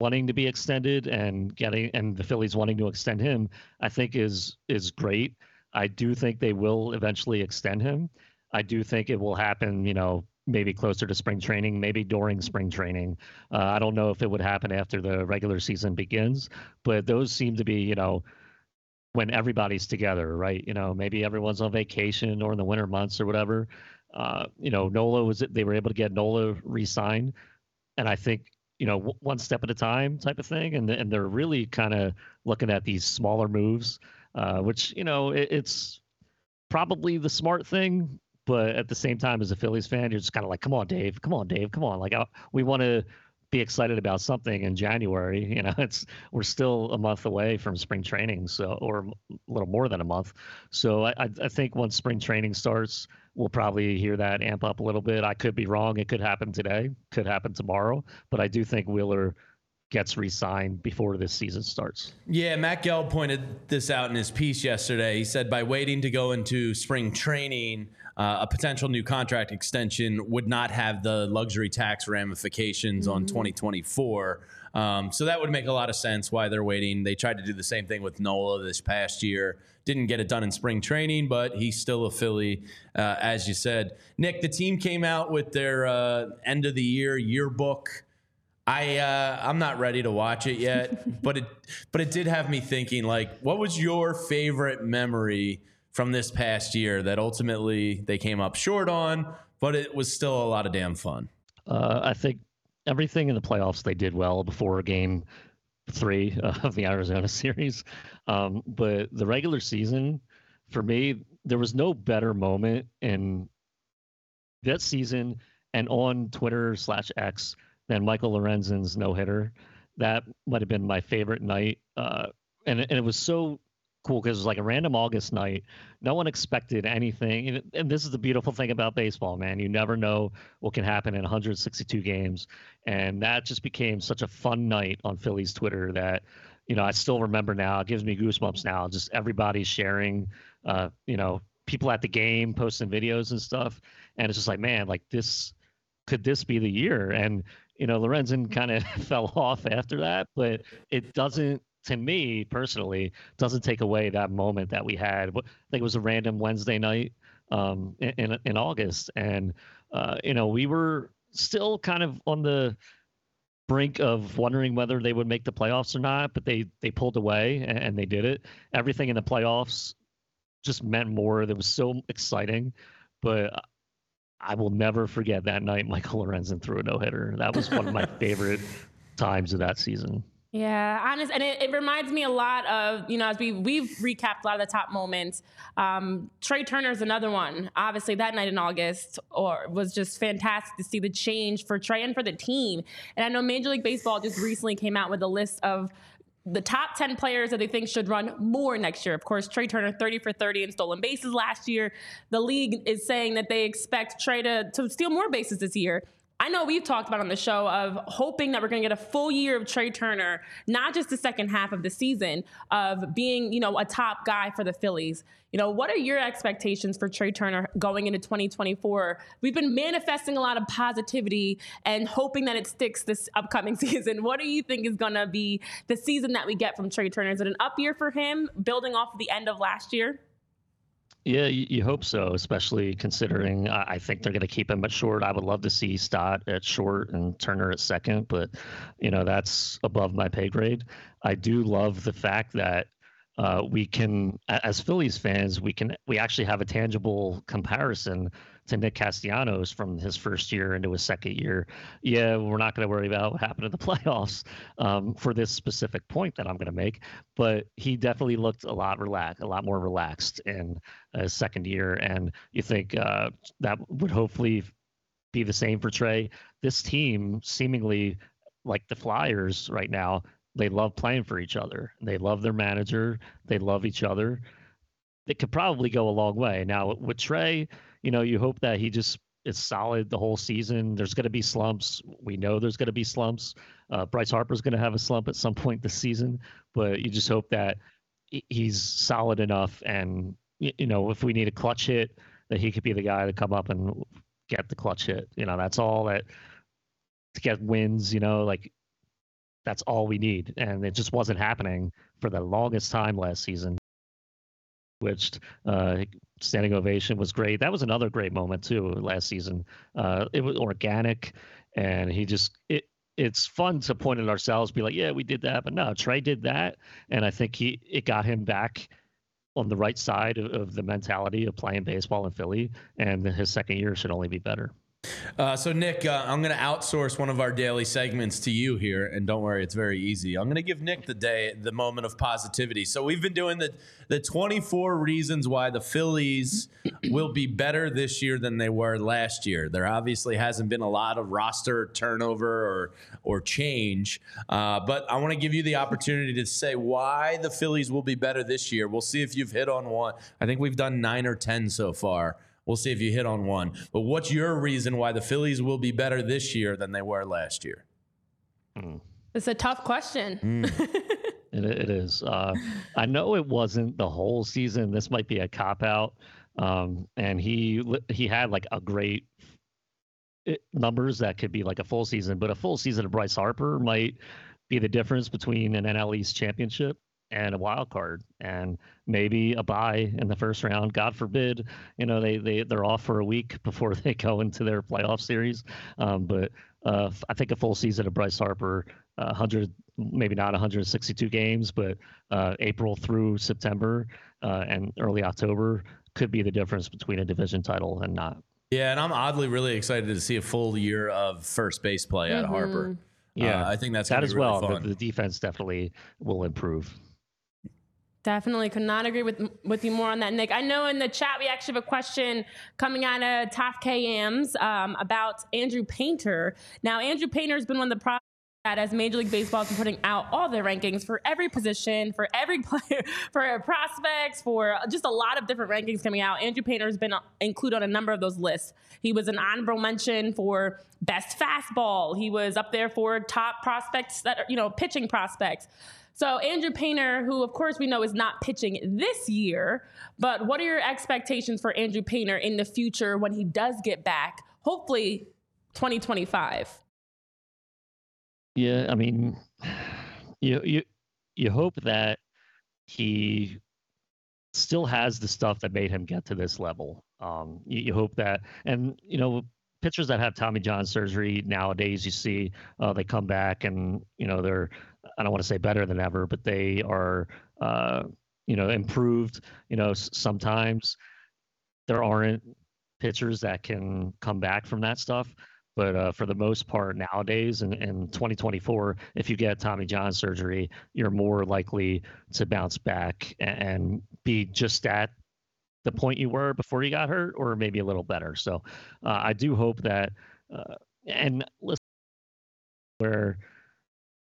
wanting to be extended and getting and the Phillies wanting to extend him, I think is is great. I do think they will eventually extend him. I do think it will happen, you know, maybe closer to spring training, maybe during spring training. Uh, I don't know if it would happen after the regular season begins, but those seem to be, you know, when everybody's together, right? You know, maybe everyone's on vacation or in the winter months or whatever. Uh, you know, Nola was they were able to get Nola re-signed, and I think you know w- one step at a time type of thing, and and they're really kind of looking at these smaller moves uh, which you know it, it's probably the smart thing. But at the same time, as a Phillies fan, you're just kind of like, come on, Dave, come on, Dave, come on. Like, uh, we want to be excited about something in January. You know, it's we're still a month away from spring training, so or a little more than a month. So I, I think once spring training starts, we'll probably hear that amp up a little bit. I could be wrong; it could happen today, could happen tomorrow, but I do think Wheeler gets re-signed before this season starts. Yeah, Matt Gelb pointed this out in his piece yesterday. He said by waiting to go into spring training, uh, a potential new contract extension would not have the luxury tax ramifications mm-hmm. on 2024. Um, so that would make a lot of sense why they're waiting. They tried to do the same thing with Nola this past year. Didn't get it done in spring training, but he's still a Philly, uh, as you said. Nick, the team came out with their uh, end of the year yearbook. I uh, I'm not ready to watch it yet, but it but it did have me thinking like, what was your favorite memory from this past year that ultimately they came up short on, but it was still a lot of damn fun. Uh, I think everything in the playoffs they did well before game three of the Arizona series, um, but the regular season for me there was no better moment in that season and on Twitter slash X than Michael Lorenzen's no hitter. That might have been my favorite night. Uh, and, and it was so cool because it was like a random August night. No one expected anything. And this is the beautiful thing about baseball, man. You never know what can happen in 162 games. And that just became such a fun night on Phillies Twitter that, you know, I still remember now. It gives me goosebumps now. Just everybody sharing, uh, you know, people at the game posting videos and stuff. And it's just like, man, like this, could this be the year? And you know, Lorenzen kind of fell off after that, but it doesn't, to me personally, doesn't take away that moment that we had. I think it was a random Wednesday night um, in in August, and uh, you know, we were still kind of on the brink of wondering whether they would make the playoffs or not, but they they pulled away and, and they did it. Everything in the playoffs just meant more. That was so exciting, but I will never forget that night Michael Lorenzen threw a no hitter. That was one of my favorite times of that season. Yeah, honest, and it, it, reminds me a lot of you know as we we've recapped a lot of the top moments. Um, Trea Turner's another one. Obviously, that night in August or was just fantastic to see the change for Trea and for the team. And I know Major League Baseball just recently came out with a list of the top 10 players that they think should run more next year. Of course, Trea Turner, 30 for 30 in stolen bases last year. The league is saying that they expect Trea to, to steal more bases this year. I know we've talked about on the show of hoping that we're going to get a full year of Trea Turner, not just the second half of the season of being, you know, a top guy for the Phillies. You know, what are your expectations for Trea Turner going into 2024? We've been manifesting a lot of positivity and hoping that it sticks this upcoming season. What do you think is going to be the season that we get from Trea Turner? Is it an up year for him, building off the end of last year? Yeah, you, hope so, especially considering I, I think they're going to keep him at short. I would love to see Stott at short and Turner at second, but you know that's above my pay grade. I do love the fact that uh, we can, as Phillies fans, we can we actually have a tangible comparison to Nick Castellanos from his first year into his second year. Yeah, we're not going to worry about what happened in the playoffs um, for this specific point that I'm going to make, but he definitely looked a lot relaxed, a lot more relaxed in his second year, and you think uh, that would hopefully be the same for Trea. This team seemingly like the Flyers right now, they love playing for each other. They love their manager. They love each other. It could probably go a long way. Now with Trea, you know, you hope that he just is solid the whole season. There's going to be slumps. We know there's going to be slumps. Uh, Bryce Harper's going to have a slump at some point this season, but you just hope that he's solid enough. And you know, if we need a clutch hit, that he could be the guy to come up and get the clutch hit. You know, that's all that to get wins. You know, like that's all we need, and it just wasn't happening for the longest time last season switched. Uh, standing ovation was great. That was another great moment too last season. Uh, it was organic, and he just it. It's fun to point at ourselves, be like, "Yeah, we did that," but no, Trea did that, and I think he it got him back on the right side of, of the mentality of playing baseball in Philly, and his second year should only be better. Uh, so, Nick, uh, I'm going to outsource one of our daily segments to you here, and don't worry, it's very easy. I'm going to give Nick the day, the moment of positivity. So, we've been doing the the 24 reasons why the Phillies will be better this year than they were last year. There obviously hasn't been a lot of roster turnover or or change, uh, but I want to give you the opportunity to say why the Phillies will be better this year. We'll see if you've hit on one. I think we've done nine or ten so far. We'll see if you hit on one. But what's your reason why the Phillies will be better this year than they were last year? Mm. It's a tough question. Mm. it, it is. Uh, I know it wasn't the whole season. This might be a cop out. Um, and he he had like a great eh, numbers that could be like a full season, but a full season of Bryce Harper might be the difference between an NL East championship and a wild card and maybe a bye in the first round. God forbid, you know, they, they, they're off for a week before they go into their playoff series. Um, but uh, I think a full season of Bryce Harper, uh, 100, maybe not 162 games, but uh, April through September uh, and early October could be the difference between a division title and not. Yeah, and I'm oddly really excited to see a full year of first base play mm-hmm. at Harper. Yeah, uh, I think that's that as really well. The, the, defense definitely will improve. Definitely could not agree with with you more on that, Nick. I know in the chat we actually have a question coming out of Top KMs um, about Andrew Painter. Now, Andrew Painter has been one of the pro- that as Major League Baseball been putting out all their rankings for every position, for every player, for prospects, for just a lot of different rankings coming out. Andrew Painter has been included on a number of those lists. He was an honorable mention for best fastball. He was up there for top prospects that are, you know, pitching prospects. So Andrew Painter, who of course we know is not pitching this year, but what are your expectations for Andrew Painter in the future when he does get back? Hopefully 2025. Yeah, I mean, you you you hope that he still has the stuff that made him get to this level. Um, you, you hope that, and you know, pitchers that have Tommy John surgery nowadays, you see uh, they come back and you know they're I don't want to say better than ever, but they are uh, you know improved. You know, sometimes there aren't pitchers that can come back from that stuff. But uh, for the most part, nowadays in, in 2024, if you get Tommy John surgery, you're more likely to bounce back and, and be just at the point you were before you got hurt, or maybe a little better. So uh, I do hope that, uh, and listen, where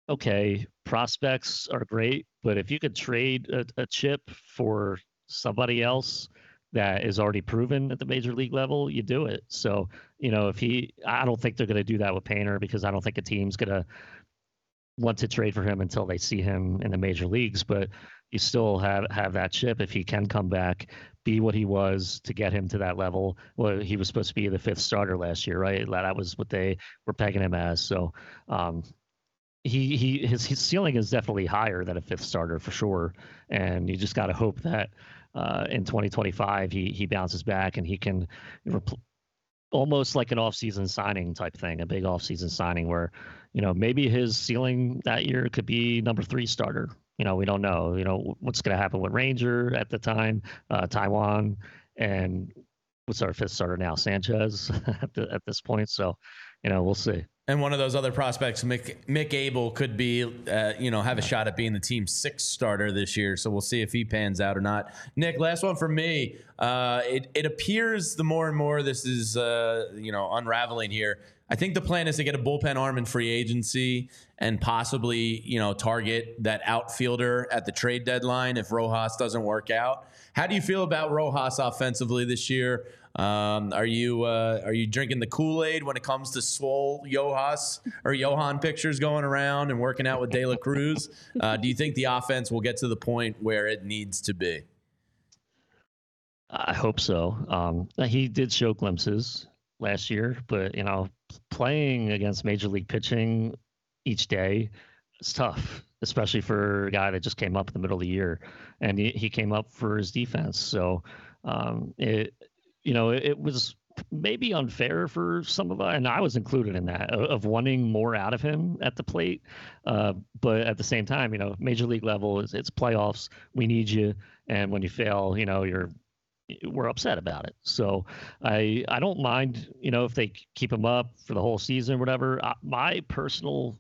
okay, prospects are great, but if you could trade a, a chip for somebody else that is already proven at the major league level, you do it. So, you know, if he, I don't think they're going to do that with Painter because I don't think a team's going to want to trade for him until they see him in the major leagues. But you still have have that chip if he can come back, be what he was to get him to that level. Well, he was supposed to be the fifth starter last year, right? That was what they were pegging him as. So, um, he he his, his ceiling is definitely higher than a fifth starter for sure, and you just got to hope that uh, in 2025 he he bounces back and he can almost like an offseason signing type thing, a big offseason signing where you know, maybe his ceiling that year could be number three starter. You know, we don't know. You know what's going to happen with Ranger at the time, uh, Taijuan, and what's our fifth starter now, Sanchez at, the, at this point. So, you know, we'll see. And one of those other prospects, Mick, Mick Abel, could be, uh, you know, have a shot at being the team's sixth starter this year. So we'll see if he pans out or not. Nick, last one for me. Uh, it, it appears the more and more this is, uh, you know, unraveling here. I think the plan is to get a bullpen arm in free agency and possibly, you know, target that outfielder at the trade deadline if Rojas doesn't work out. How do you feel about Rojas offensively this year? Um, are you uh, are you drinking the Kool Aid when it comes to Swole Yohas or Johan pictures going around and working out with De La Cruz? Uh, do you think the offense will get to the point where it needs to be? I hope so. Um, he did show glimpses last year, but you know, playing against major league pitching each day is tough, especially for a guy that just came up in the middle of the year, and he, he came up for his defense. So um, it you know, it, was maybe unfair for some of us, and I was included in that of, wanting more out of him at the plate. Uh, but at the same time, you know, major league level is it's playoffs. We need you, and when you fail, you know, you're we're upset about it. So I I don't mind, you know, if they keep him up for the whole season, or whatever. I, my personal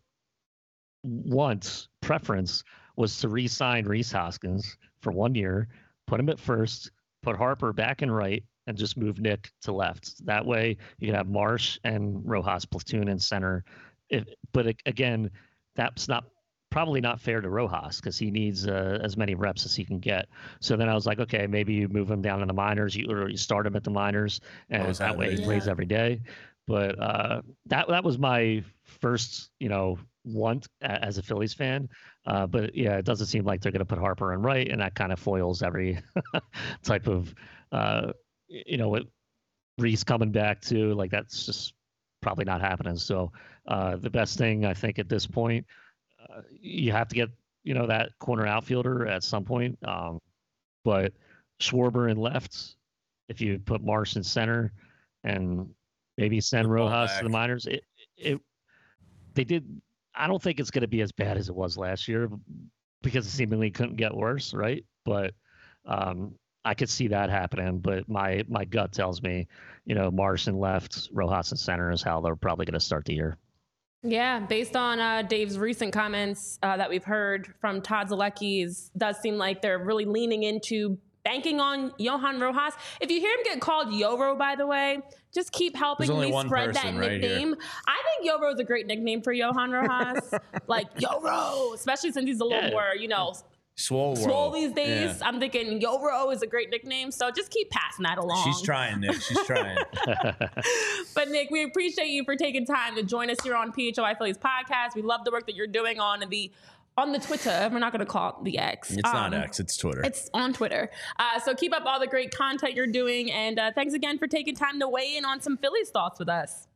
want preference was to re-sign Rhys Hoskins for one year, put him at first, put Harper back and right, and just move Nick to left. That way you can have Marsh and Rojas platoon in center. If, but again, that's not probably not fair to Rojas because he needs uh, as many reps as he can get. So then I was like, okay, maybe you move him down in the minors, you or you start him at the minors, and oh, that way he yeah. plays every day. But uh, that that was my first, you know, want as a Phillies fan. Uh, but yeah, it doesn't seem like they're going to put Harper in right, and that kind of foils every type of uh, you know, with Rhys coming back too, like that's just probably not happening. So uh, the best thing I think at this point, uh, you have to get you know that corner outfielder at some point. Um, but Schwarber in left, if you put Marsh in center, and maybe send Rojas to the minors, it it they did. I don't think it's going to be as bad as it was last year because it seemingly couldn't get worse, right? But um, I could see that happening, but my my gut tells me, you know, Marson left, Rojas in center is how they're probably going to start the year. Yeah, based on uh, Dave's recent comments uh, that we've heard from Todd Zolecki, does seem like they're really leaning into banking on Johan Rojas. If you hear him get called Yoro, by the way, just keep helping me spread that right nickname. Here. I think Yoro is a great nickname for Johan Rojas. like Yoro, especially since he's a little yeah. more, you know, Swole Swole these days. Yeah. I'm thinking Yoro is a great nickname, so just keep passing that along. She's trying, Nick. She's trying. but Nick, we appreciate you for taking time to join us here on PHLY Phillies podcast. We love the work that you're doing on the on the Twitter. We're not going to call it the X. It's um, not X. It's Twitter. It's on Twitter. Uh, so keep up all the great content you're doing, and uh, thanks again for taking time to weigh in on some Phillies thoughts with us.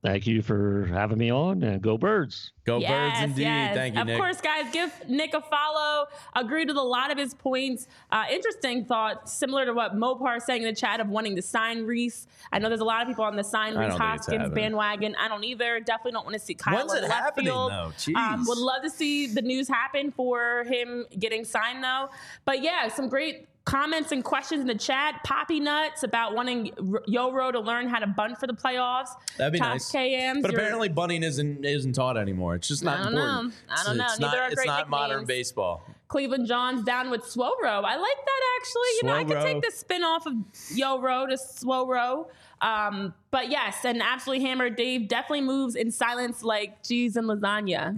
Thank you for having me on and go birds. Go yes, birds indeed. Yes. Thank you. Of Nick. course, guys, give Nick a follow. Agreed with a lot of his points. Uh, interesting thought, similar to what Mopar saying in the chat of wanting to sign Rhys. I know there's a lot of people on the sign Rhys Hoskins bandwagon. I don't either. Definitely don't want to see Kyle When's in it left happening, field. Though? Jeez. Um, would love to see the news happen for him getting signed though. But yeah, some great comments and questions in the chat. Poppy Nuts about wanting Yoro to learn how to bunt for the playoffs. That'd be nice. KMs, but apparently bunting isn't isn't taught anymore. It's just not I don't important. Know. I don't know. It's Neither not, are great It's not modern baseball. Cleveland Johns down with Sworo. I like that actually. You know, I could take the spin off of Yoro to Sworo. Um, but yes, and absolutely hammered. Dave definitely moves in silence like cheese and lasagna.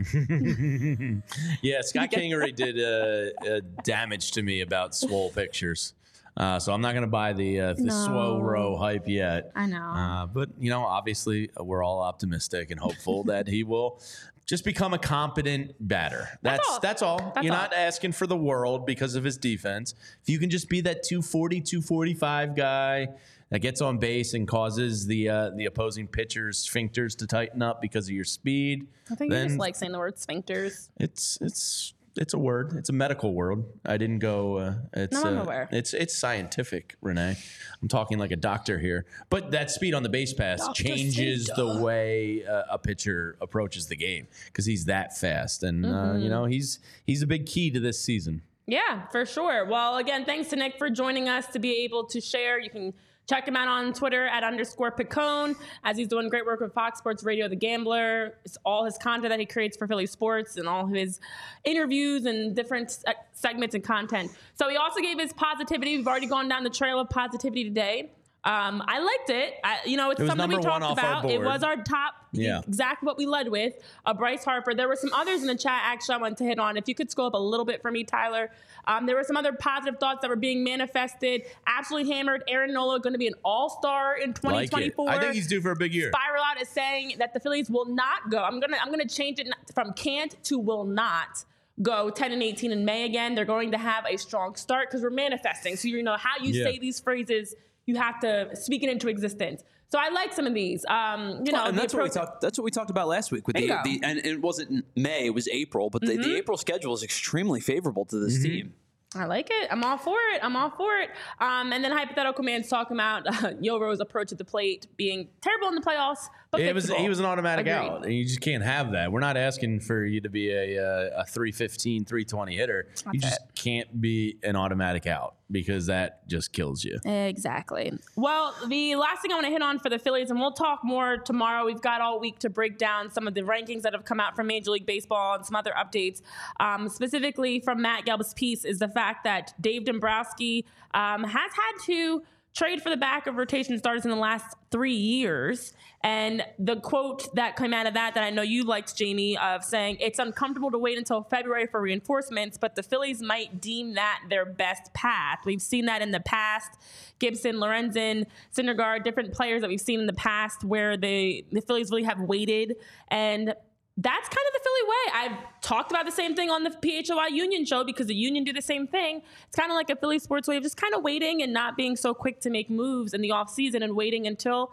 yeah, Scott Kingery did uh, uh, damage to me about swole pictures. Uh, so I'm not going to buy the uh, the no. Sworo hype yet. I know. Uh, but you know, obviously, uh, we're all optimistic and hopeful that he will just become a competent batter. That's that's all. That's all. That's You're all. not asking for the world because of his defense. If you can just be that 240, 245 guy that gets on base and causes the uh, the opposing pitcher's sphincters to tighten up because of your speed. I think you just like saying the word sphincters. It's it's it's a word. It's a medical word. I didn't go. Uh, it's No, I'm uh, aware. it's it's scientific, Renee. I'm talking like a doctor here. But that speed on the base pass Dr. changes the way uh, a pitcher approaches the game because he's that fast, and uh, Mm-hmm. you know he's he's a big key to this season. Yeah, for sure. Well, again, thanks to Nick for joining us to be able to share. You can check him out on Twitter at underscore Piccone as he's doing great work with Fox Sports Radio, The Gambler. It's all his content that he creates for Philly Sports and all his interviews and different segments and content. So he also gave his positivity. We've already gone down the trail of positivity today. Um, I liked it. I, you know, it's It something we talked about. It was our top, Yeah. exactly what we led with. Uh, Bryce Harper. There were some others in the chat. Actually, I wanted to hit on. If you could scroll up a little bit for me, Tyler. Um, there were some other positive thoughts that were being manifested. Absolutely hammered. Aaron Nola going to be an All Star in Like 2024. I think he's due for a big year. Spiral out is saying that the Phillies will not go. I'm gonna I'm gonna change it from can't to will not go 10 and 18 in May again. They're going to have a strong start because we're manifesting. So you know how you Yeah. say these phrases, you have to speak it into existence. So I like some of these. Um, you know, and the that's what we approach- talked. That's what we talked about last week with the, Bingo. the and it wasn't May, it was April, but the, Mm-hmm. the April schedule is extremely favorable to this team. I like it. I'm all for it. I'm all for it. Um, and then hypothetical man's talking about uh, Yoro's approach at the plate being terrible in the playoffs, but It was he was an automatic Agreed. out. And you just can't have that. We're not asking for you to be a uh, a 315, 320 hitter. you just can't be an automatic out because that just kills you. Exactly. Well, the last thing I want to hit on for the Phillies, and we'll talk more tomorrow. We've got all week to break down some of the rankings that have come out from Major League Baseball and some other updates. Um, specifically from Matt Gelb's piece is the fact that Dave Dombrowski um, has had to trade for the back of rotation starters in the last three years. And the quote that came out of that, that I know you liked, Jamie, of saying it's uncomfortable to wait until February for reinforcements, but the Phillies might deem that their best path. We've seen that in the past. Gibson, Lorenzen, Syndergaard, different players that we've seen in the past where they, the Phillies really have waited. And that's kind of the Philly way. I've talked about the same thing on the PHLY Union show because the Union do the same thing. It's kind of like a Philly sports way of just kind of waiting and not being so quick to make moves in the offseason and waiting until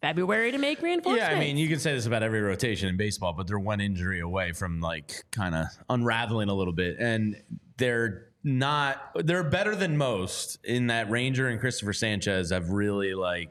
February to make reinforcements. Yeah, I mean, you can say this about every rotation in baseball, but they're one injury away from like kind of unraveling a little bit, and they're not. They're better than most in that Ranger and Christopher Sanchez have really like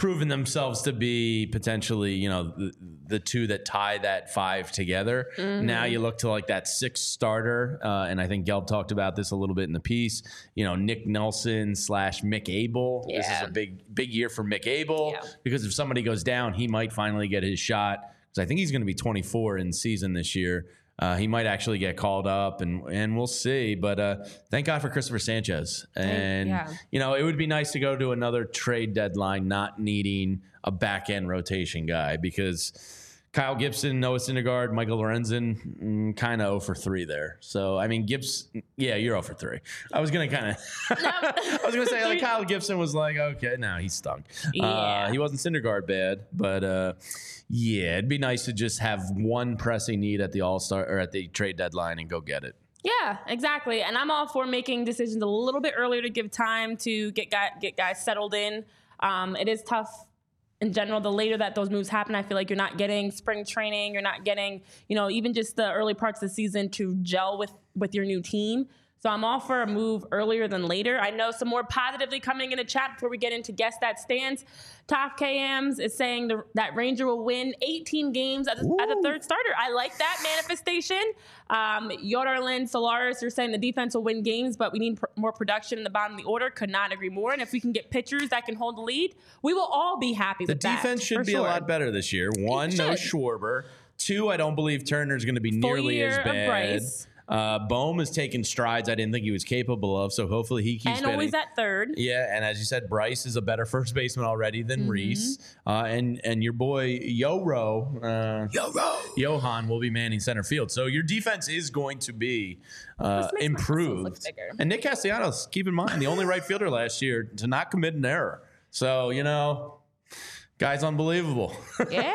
proven themselves to be potentially, you know, the, the two that tie that five together. Now you look to like that sixth starter, uh, and I think Gelb talked about this a little bit in the piece. You know, Nick Nelson slash Mick Abel. This is a big, big year for Mick Abel Yeah. because if somebody goes down, he might finally get his shot. Because I think he's going to be 24 in season this year. Uh, he might actually get called up, and and we'll see. But uh, thank God for Christopher Sanchez. And yeah. you know, it would be nice to go to another trade deadline not needing a back end rotation guy because Kyle Gibson, Noah Syndergaard, Michael Lorenzen, mm, kind of 0 for 3 there. So, I mean, Gibbs, yeah, you're 0 for 3. I was going to kind of, I was going to say, like, Kyle Gibson was like, okay, now he stunk. Yeah. Uh, he wasn't Syndergaard bad, but uh, yeah, it'd be nice to just have one pressing need at the All Star or at the trade deadline and go get it. Yeah, exactly. And I'm all for making decisions a little bit earlier to give time to get guy, get guys settled in. Um, it is tough in general. The later that those moves happen, I feel like you're not getting spring training. You're not getting, you know, even just the early parts of the season to gel with with your new team. So I'm all for a move earlier than later. I know some more positively coming in the chat before we get into guess that stands. Top KMs is saying the, that Ranger will win 18 games as a, as a third starter. I like that manifestation. Um, Yoderlin, Solaris, you're saying the defense will win games, but we need pr- more production in the bottom of the order. Could not agree more. And if we can get pitchers that can hold the lead, we will all be happy The with that. The defense should be sure. a lot better this year. One, no. Schwarber. Two, I don't believe Turner's going to be Full nearly as bad. Bryce. Uh, Bohm has taken strides I didn't think he was capable of, so hopefully he keeps And always at third. Yeah, and as you said, Bryce is a better first baseman already than Mm-hmm. Rhys, uh, and and your boy Yoro, uh, Yoro, Johan will be manning center field. So your defense is going to be uh, This makes my muscles look improved. And Nick Castellanos, keep in mind, the only right fielder last year to not commit an error. So you know, guy's unbelievable. Yeah.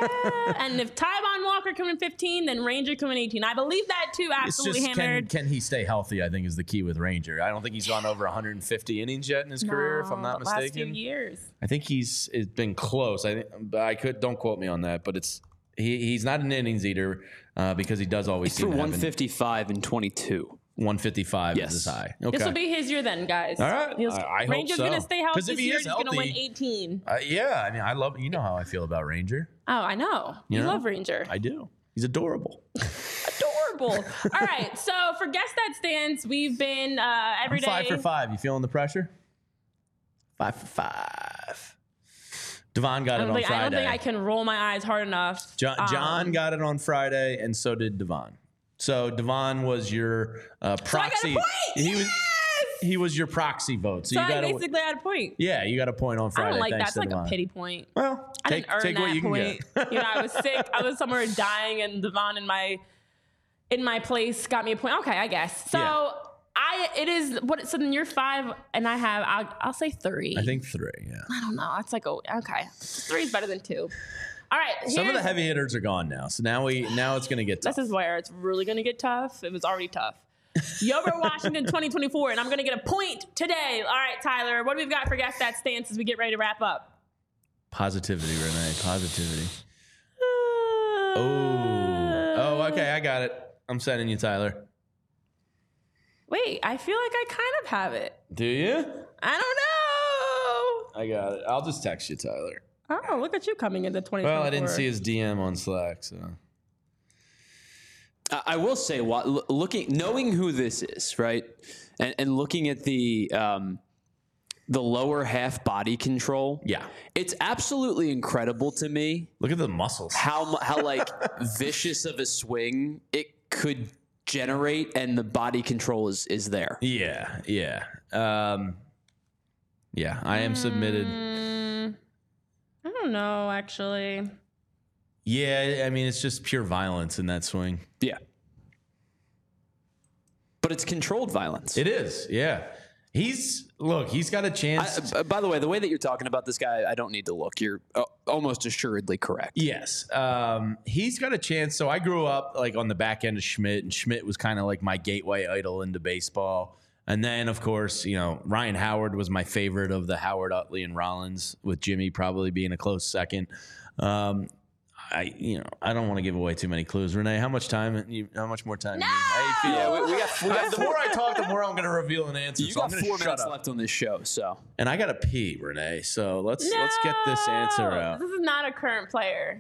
and if Taijuan Walker come in 15, then Ranger come in 18. I believe that too. It's Absolutely just can, hammered. can he stay healthy? I think is the key with Ranger. I don't think he's gone over 150 innings yet in his career, if I'm not No, Last few mistaken. years. I think he's it's been close. I but I could don't quote me on that, but it's He, he's not an innings eater uh, because he does always He threw seem to have an- 155 and 22. 155 Yes. is his high. Okay. This will be his year then, guys. All right. He'll- I- I Ranger's so. gonna stay healthy if he year. is He's gonna win 18. Uh, yeah, I mean, I love you know how I feel about Ranger. Oh, I know. You, You know? love Ranger. I do. He's adorable. Adorable. All right. So for guess that stands, we've been uh, every I'm day. five for five. You feeling the pressure? Five for five. Devon got it don't, on think, I don't think I can roll my eyes hard enough. John, Um, John got it on Friday, and so did Devon. So Devon was your uh, I a proxy. point! He was he was your proxy vote. So, So you I got basically had a point. yeah, you got a point on I Friday. don't like that's like Devon. a pity point. Well, I take didn't earn take that what you can point. get. you know, I was sick. I was somewhere dying, and Devon in my in my place got me a point. Okay, I guess. So Yeah. I it is what. So then you're five, and I have. I'll, I'll say three. I think three. Yeah. I don't know. It's like oh, okay. Three is better than two. All right. Some of the heavy hitters are gone now, so now we now it's gonna get tough. This is where it's really going to get tough. It was already tough. Yover Washington 2024, and I'm going to get a point today. All right, Tyler, what do we've got for guess that stance as we get ready to wrap up? Positivity, Renee. Positivity. Oh. Oh, okay. I got it. I'm sending you, Tyler. Wait, I feel like I kind of have it. Do you? I don't know. I got it. I'll just text you, Tyler. Oh, look at you coming into 2024. Well, I didn't see his DM on Slack, so. I I will say, what looking, knowing who this is, right, and, and looking at the um, the lower half body control, Yeah. it's absolutely incredible to me Look at the muscles. how how like vicious of a swing it could generate, and the body control is is there. Yeah, yeah. Um, yeah, I am submitted. Mm, I don't know, actually. Yeah, I mean, it's just pure violence in that swing. Yeah, but it's controlled violence. It is, yeah. He's, look, he's got a chance. I, by the way, the way that you're talking about this guy, I don't need to look. You're uh, almost assuredly correct. Yes. Um, he's got a chance. So I grew up like on the back end of Schmidt, and Schmidt was kind of like my gateway idol into baseball. And then, of course, you know, Ryan Howard was my favorite of the Howard, Utley, and Rollins, with Jimmy probably being a close second. Um, I, you know, I don't want to give away too many clues. Renee, how much time? You, how much more time? do you- How you feel? Yeah, we, we got, we got the more I talk, the more I'm going to reveal an answer. You so got I'm going to four minutes up. left on this show, so And I got to pee, Renee. So let's let's get this answer out. This is not a current player.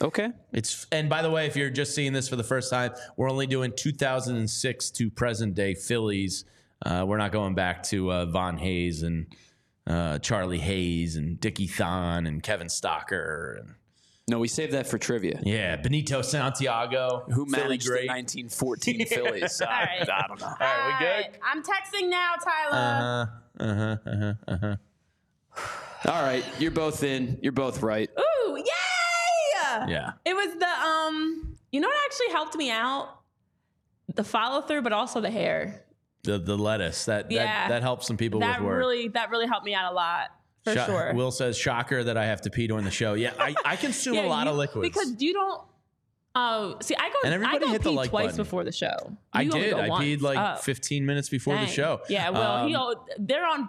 Okay. It's and by the way, if you're just seeing this for the first time, we're only doing 2006 to present day Phillies. Uh, we're not going back to uh, Von Hayes and uh, Charlie Hayes and Dickie Thon and Kevin Stocker and No, we saved that for trivia. yeah, Benito Santiago, Who Philly managed the 1914 Phillies? I, right. I don't know. All right, we good? Alright, I'm texting now, Tyler. Uh huh. Uh huh. Uh huh. Uh huh. All right, you're both in. You're both right. Ooh, Yeah. It was the um. You know what actually helped me out? The follow through, but also the hair. The the lettuce that Yeah. that that helps some people That with work. really that really helped me out a lot for Sho- sure. Will says shocker that I have to pee during the show. Yeah, I, I consume Yeah, a lot you- of liquids because you don't. Oh, see, I go. And I everybody go hit the pee like twice button. before the show. I You only did. I once. peed like Oh, 15 minutes before the show. Yeah, well, Um, he'll. They're on. I'm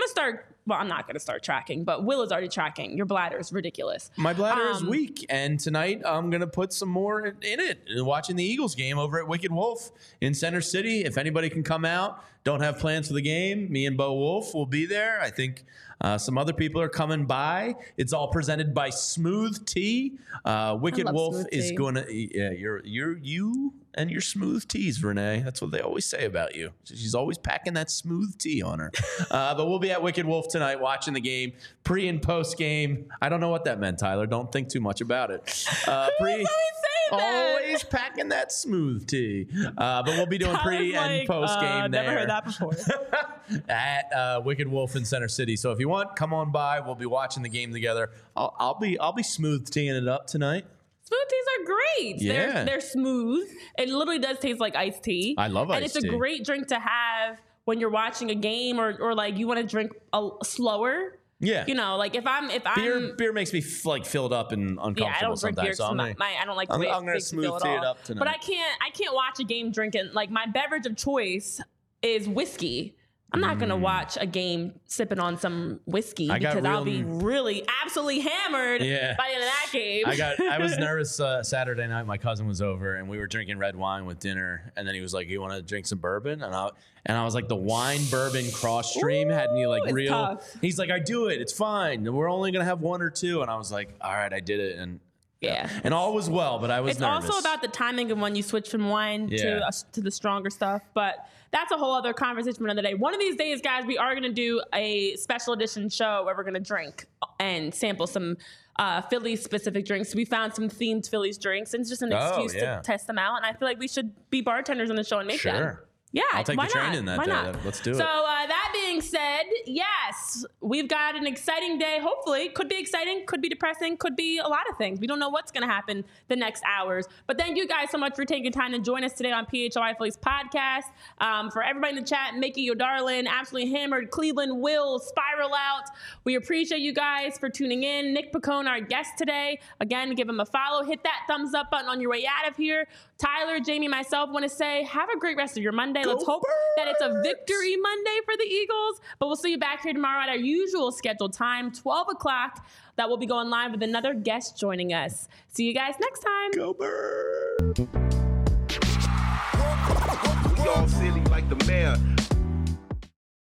gonna start. Well, I'm not gonna start tracking, but Will is already tracking. Your bladder is ridiculous. My bladder is Um, weak, and tonight I'm gonna put some more in in it. Watching the Eagles game over at Wicked Wolf in Center City. If anybody can come out, don't have plans for the game. Me and Bo Wolf will be there. I think uh, some other people are coming by. It's all presented by Smooth Tea. Uh, Wicked Wolf is going to. Yeah, you're you're you and your smooth teas, Renee. That's what they always say about you. She's always packing that smooth tea on her. uh, but we'll be at Wicked Wolf tonight watching the game, pre and post game. I don't know what that meant, Tyler. Don't think too much about it. Uh, pre. Always packing that smooth tea. Uh, but we'll be doing pre Tyler's and post game uh, there Never heard that before. at uh, Wicked Wolf in Center City. So if you want, come on by. We'll be watching the game together. I'll, I'll be I'll be smooth teeing it up tonight. Smooth teas are great. Yeah. They're, they're smooth. It literally does taste like iced tea. I love And iced it's a great drink to have when you're watching a game or, or like you want to drink a, slower. Yeah, You know, like if I'm if beer I'm beer makes me f- like filled up and uncomfortable yeah, I don't drink beer. So my, my I don't like I'm- I'm gonna smooth tea it up tonight. But I can't I can't watch a game drinking like my beverage of choice is whiskey. I'm not gonna watch a game sipping on some whiskey I because I'll be really absolutely hammered Yeah. by the end of that game. I got. I was nervous uh, Saturday night. My cousin was over, and we were drinking red wine with dinner. And then he was like, "You want to drink some bourbon?" And I and I was like, "The wine bourbon cross stream had me like real." tough. He's like, "I do it. It's fine. We're only gonna have one or two. And I was like, "All right, I did it." And yeah. and all was well, but I was It's nervous. also about the timing of when you switch from wine to uh, to the stronger stuff, but that's a whole other conversation for another day. One of these days, guys, we are going to do a special edition show where we're going to drink and sample some uh, Philly specific drinks. We found some themed Phillies drinks, and it's just an Oh, excuse yeah. to test them out. And I feel like we should be bartenders on the show and make them. Yeah, I'll take the train not? in that Why day. not? Let's do it. So uh, that being said, yes, we've got an exciting day. Hopefully, could be exciting, could be depressing, could be a lot of things. We don't know what's going to happen the next hours. But thank you guys so much for taking time to join us today on PHLY Phillies podcast. Um, for everybody in the chat, Mickey, your darling, absolutely hammered, Cleveland, Will, Spiral Out. We appreciate you guys for tuning in. Nick Piccone, our guest today. Again, give him a follow. Hit that thumbs up button on your way out of here. Tyler, Jamie, myself want to say have a great rest of your Monday. Let's hope that it's a victory Monday for the Eagles. But we'll see you back here tomorrow at our usual scheduled time, 12 o'clock. That will be going live with another guest joining us. See you guys next time. Go bird. We all silly like the mayor.